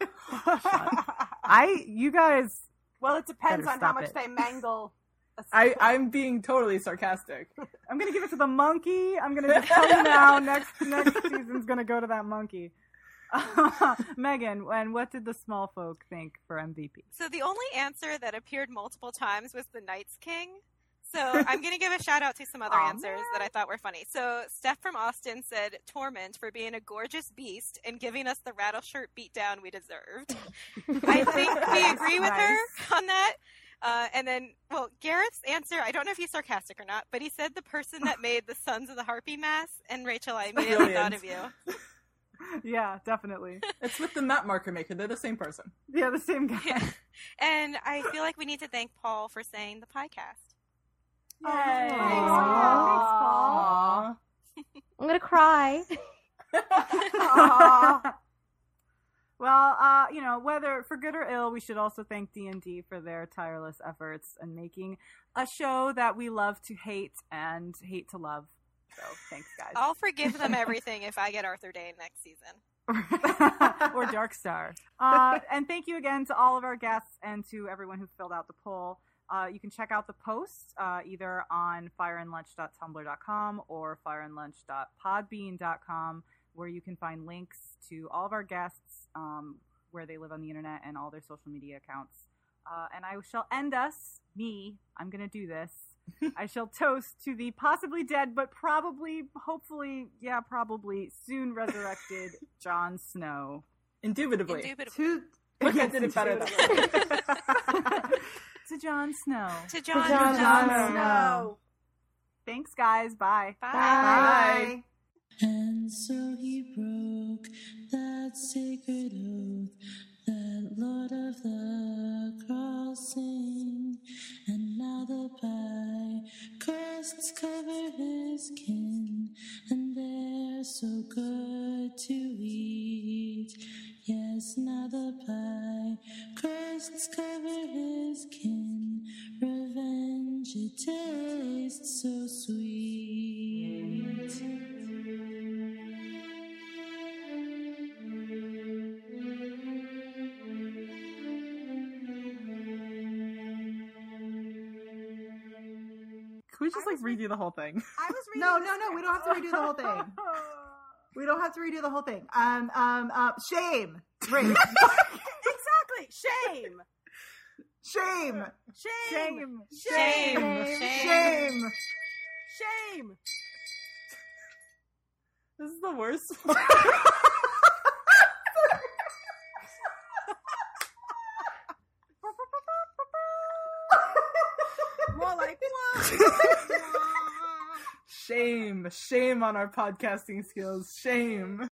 I, you guys. Well, it depends on how much it. they mangle. a I, sequel. I'm being totally sarcastic. I'm gonna give it to the monkey. I'm gonna just tell you now. Next next season's gonna go to that monkey. Megan, and what did the small folk think for MVP? So the only answer that appeared multiple times was the Night's King. So I'm going to give a shout out to some other answers that I thought were funny. So Steph from Austin said Tormund for being a gorgeous beast and giving us the Rattleshirt beatdown we deserved. I think we agree with her on that. Uh, and then, well, Gareth's answer, I don't know if he's sarcastic or not, but he said the person that made the Sons of the Harpy mask. And Rachel, I immediately thought of you. Yeah, definitely. It's with the map marker maker. They're the same person. Yeah, the same guy. And I feel like we need to thank Paul for saying the podcast. Thanks, Paul. I'm gonna cry. Well, uh, you know, whether for good or ill, we should also thank D and D for their tireless efforts in making a show that we love to hate and hate to love. So, thanks, guys. I'll forgive them everything if I get Arthur Dayne next season. or Dark Star. Uh, and thank you again to all of our guests and to everyone who filled out the poll. Uh, you can check out the posts uh, either on fireandlunch.tumblr.com or fireandlunch.podbean.com, where you can find links to all of our guests, um, where they live on the internet, and all their social media accounts. Uh, and I shall end us, me, I'm going to do this. I shall toast to the possibly dead, but probably, hopefully, yeah, probably soon resurrected Jon Snow. Indubitably. To, Look, I did it better than to Jon Snow. To Jon, Jon, Snow. Thanks, guys. Bye. Bye. Bye. And so he broke that sacred oath, that Lord of the crossing. And now the pie crusts cover his kin, and they're so good to eat. Revenge, it tastes so sweet. Can we just like redo the whole thing? I was reading. No, no, no. We don't have to redo the whole thing. We don't have to redo the whole thing. Um, um, uh, shame. Right. exactly. Shame. Shame. Shame. Shame. Shame. Shame. This is the worst. Shame. Shame on our podcasting skills. Shame.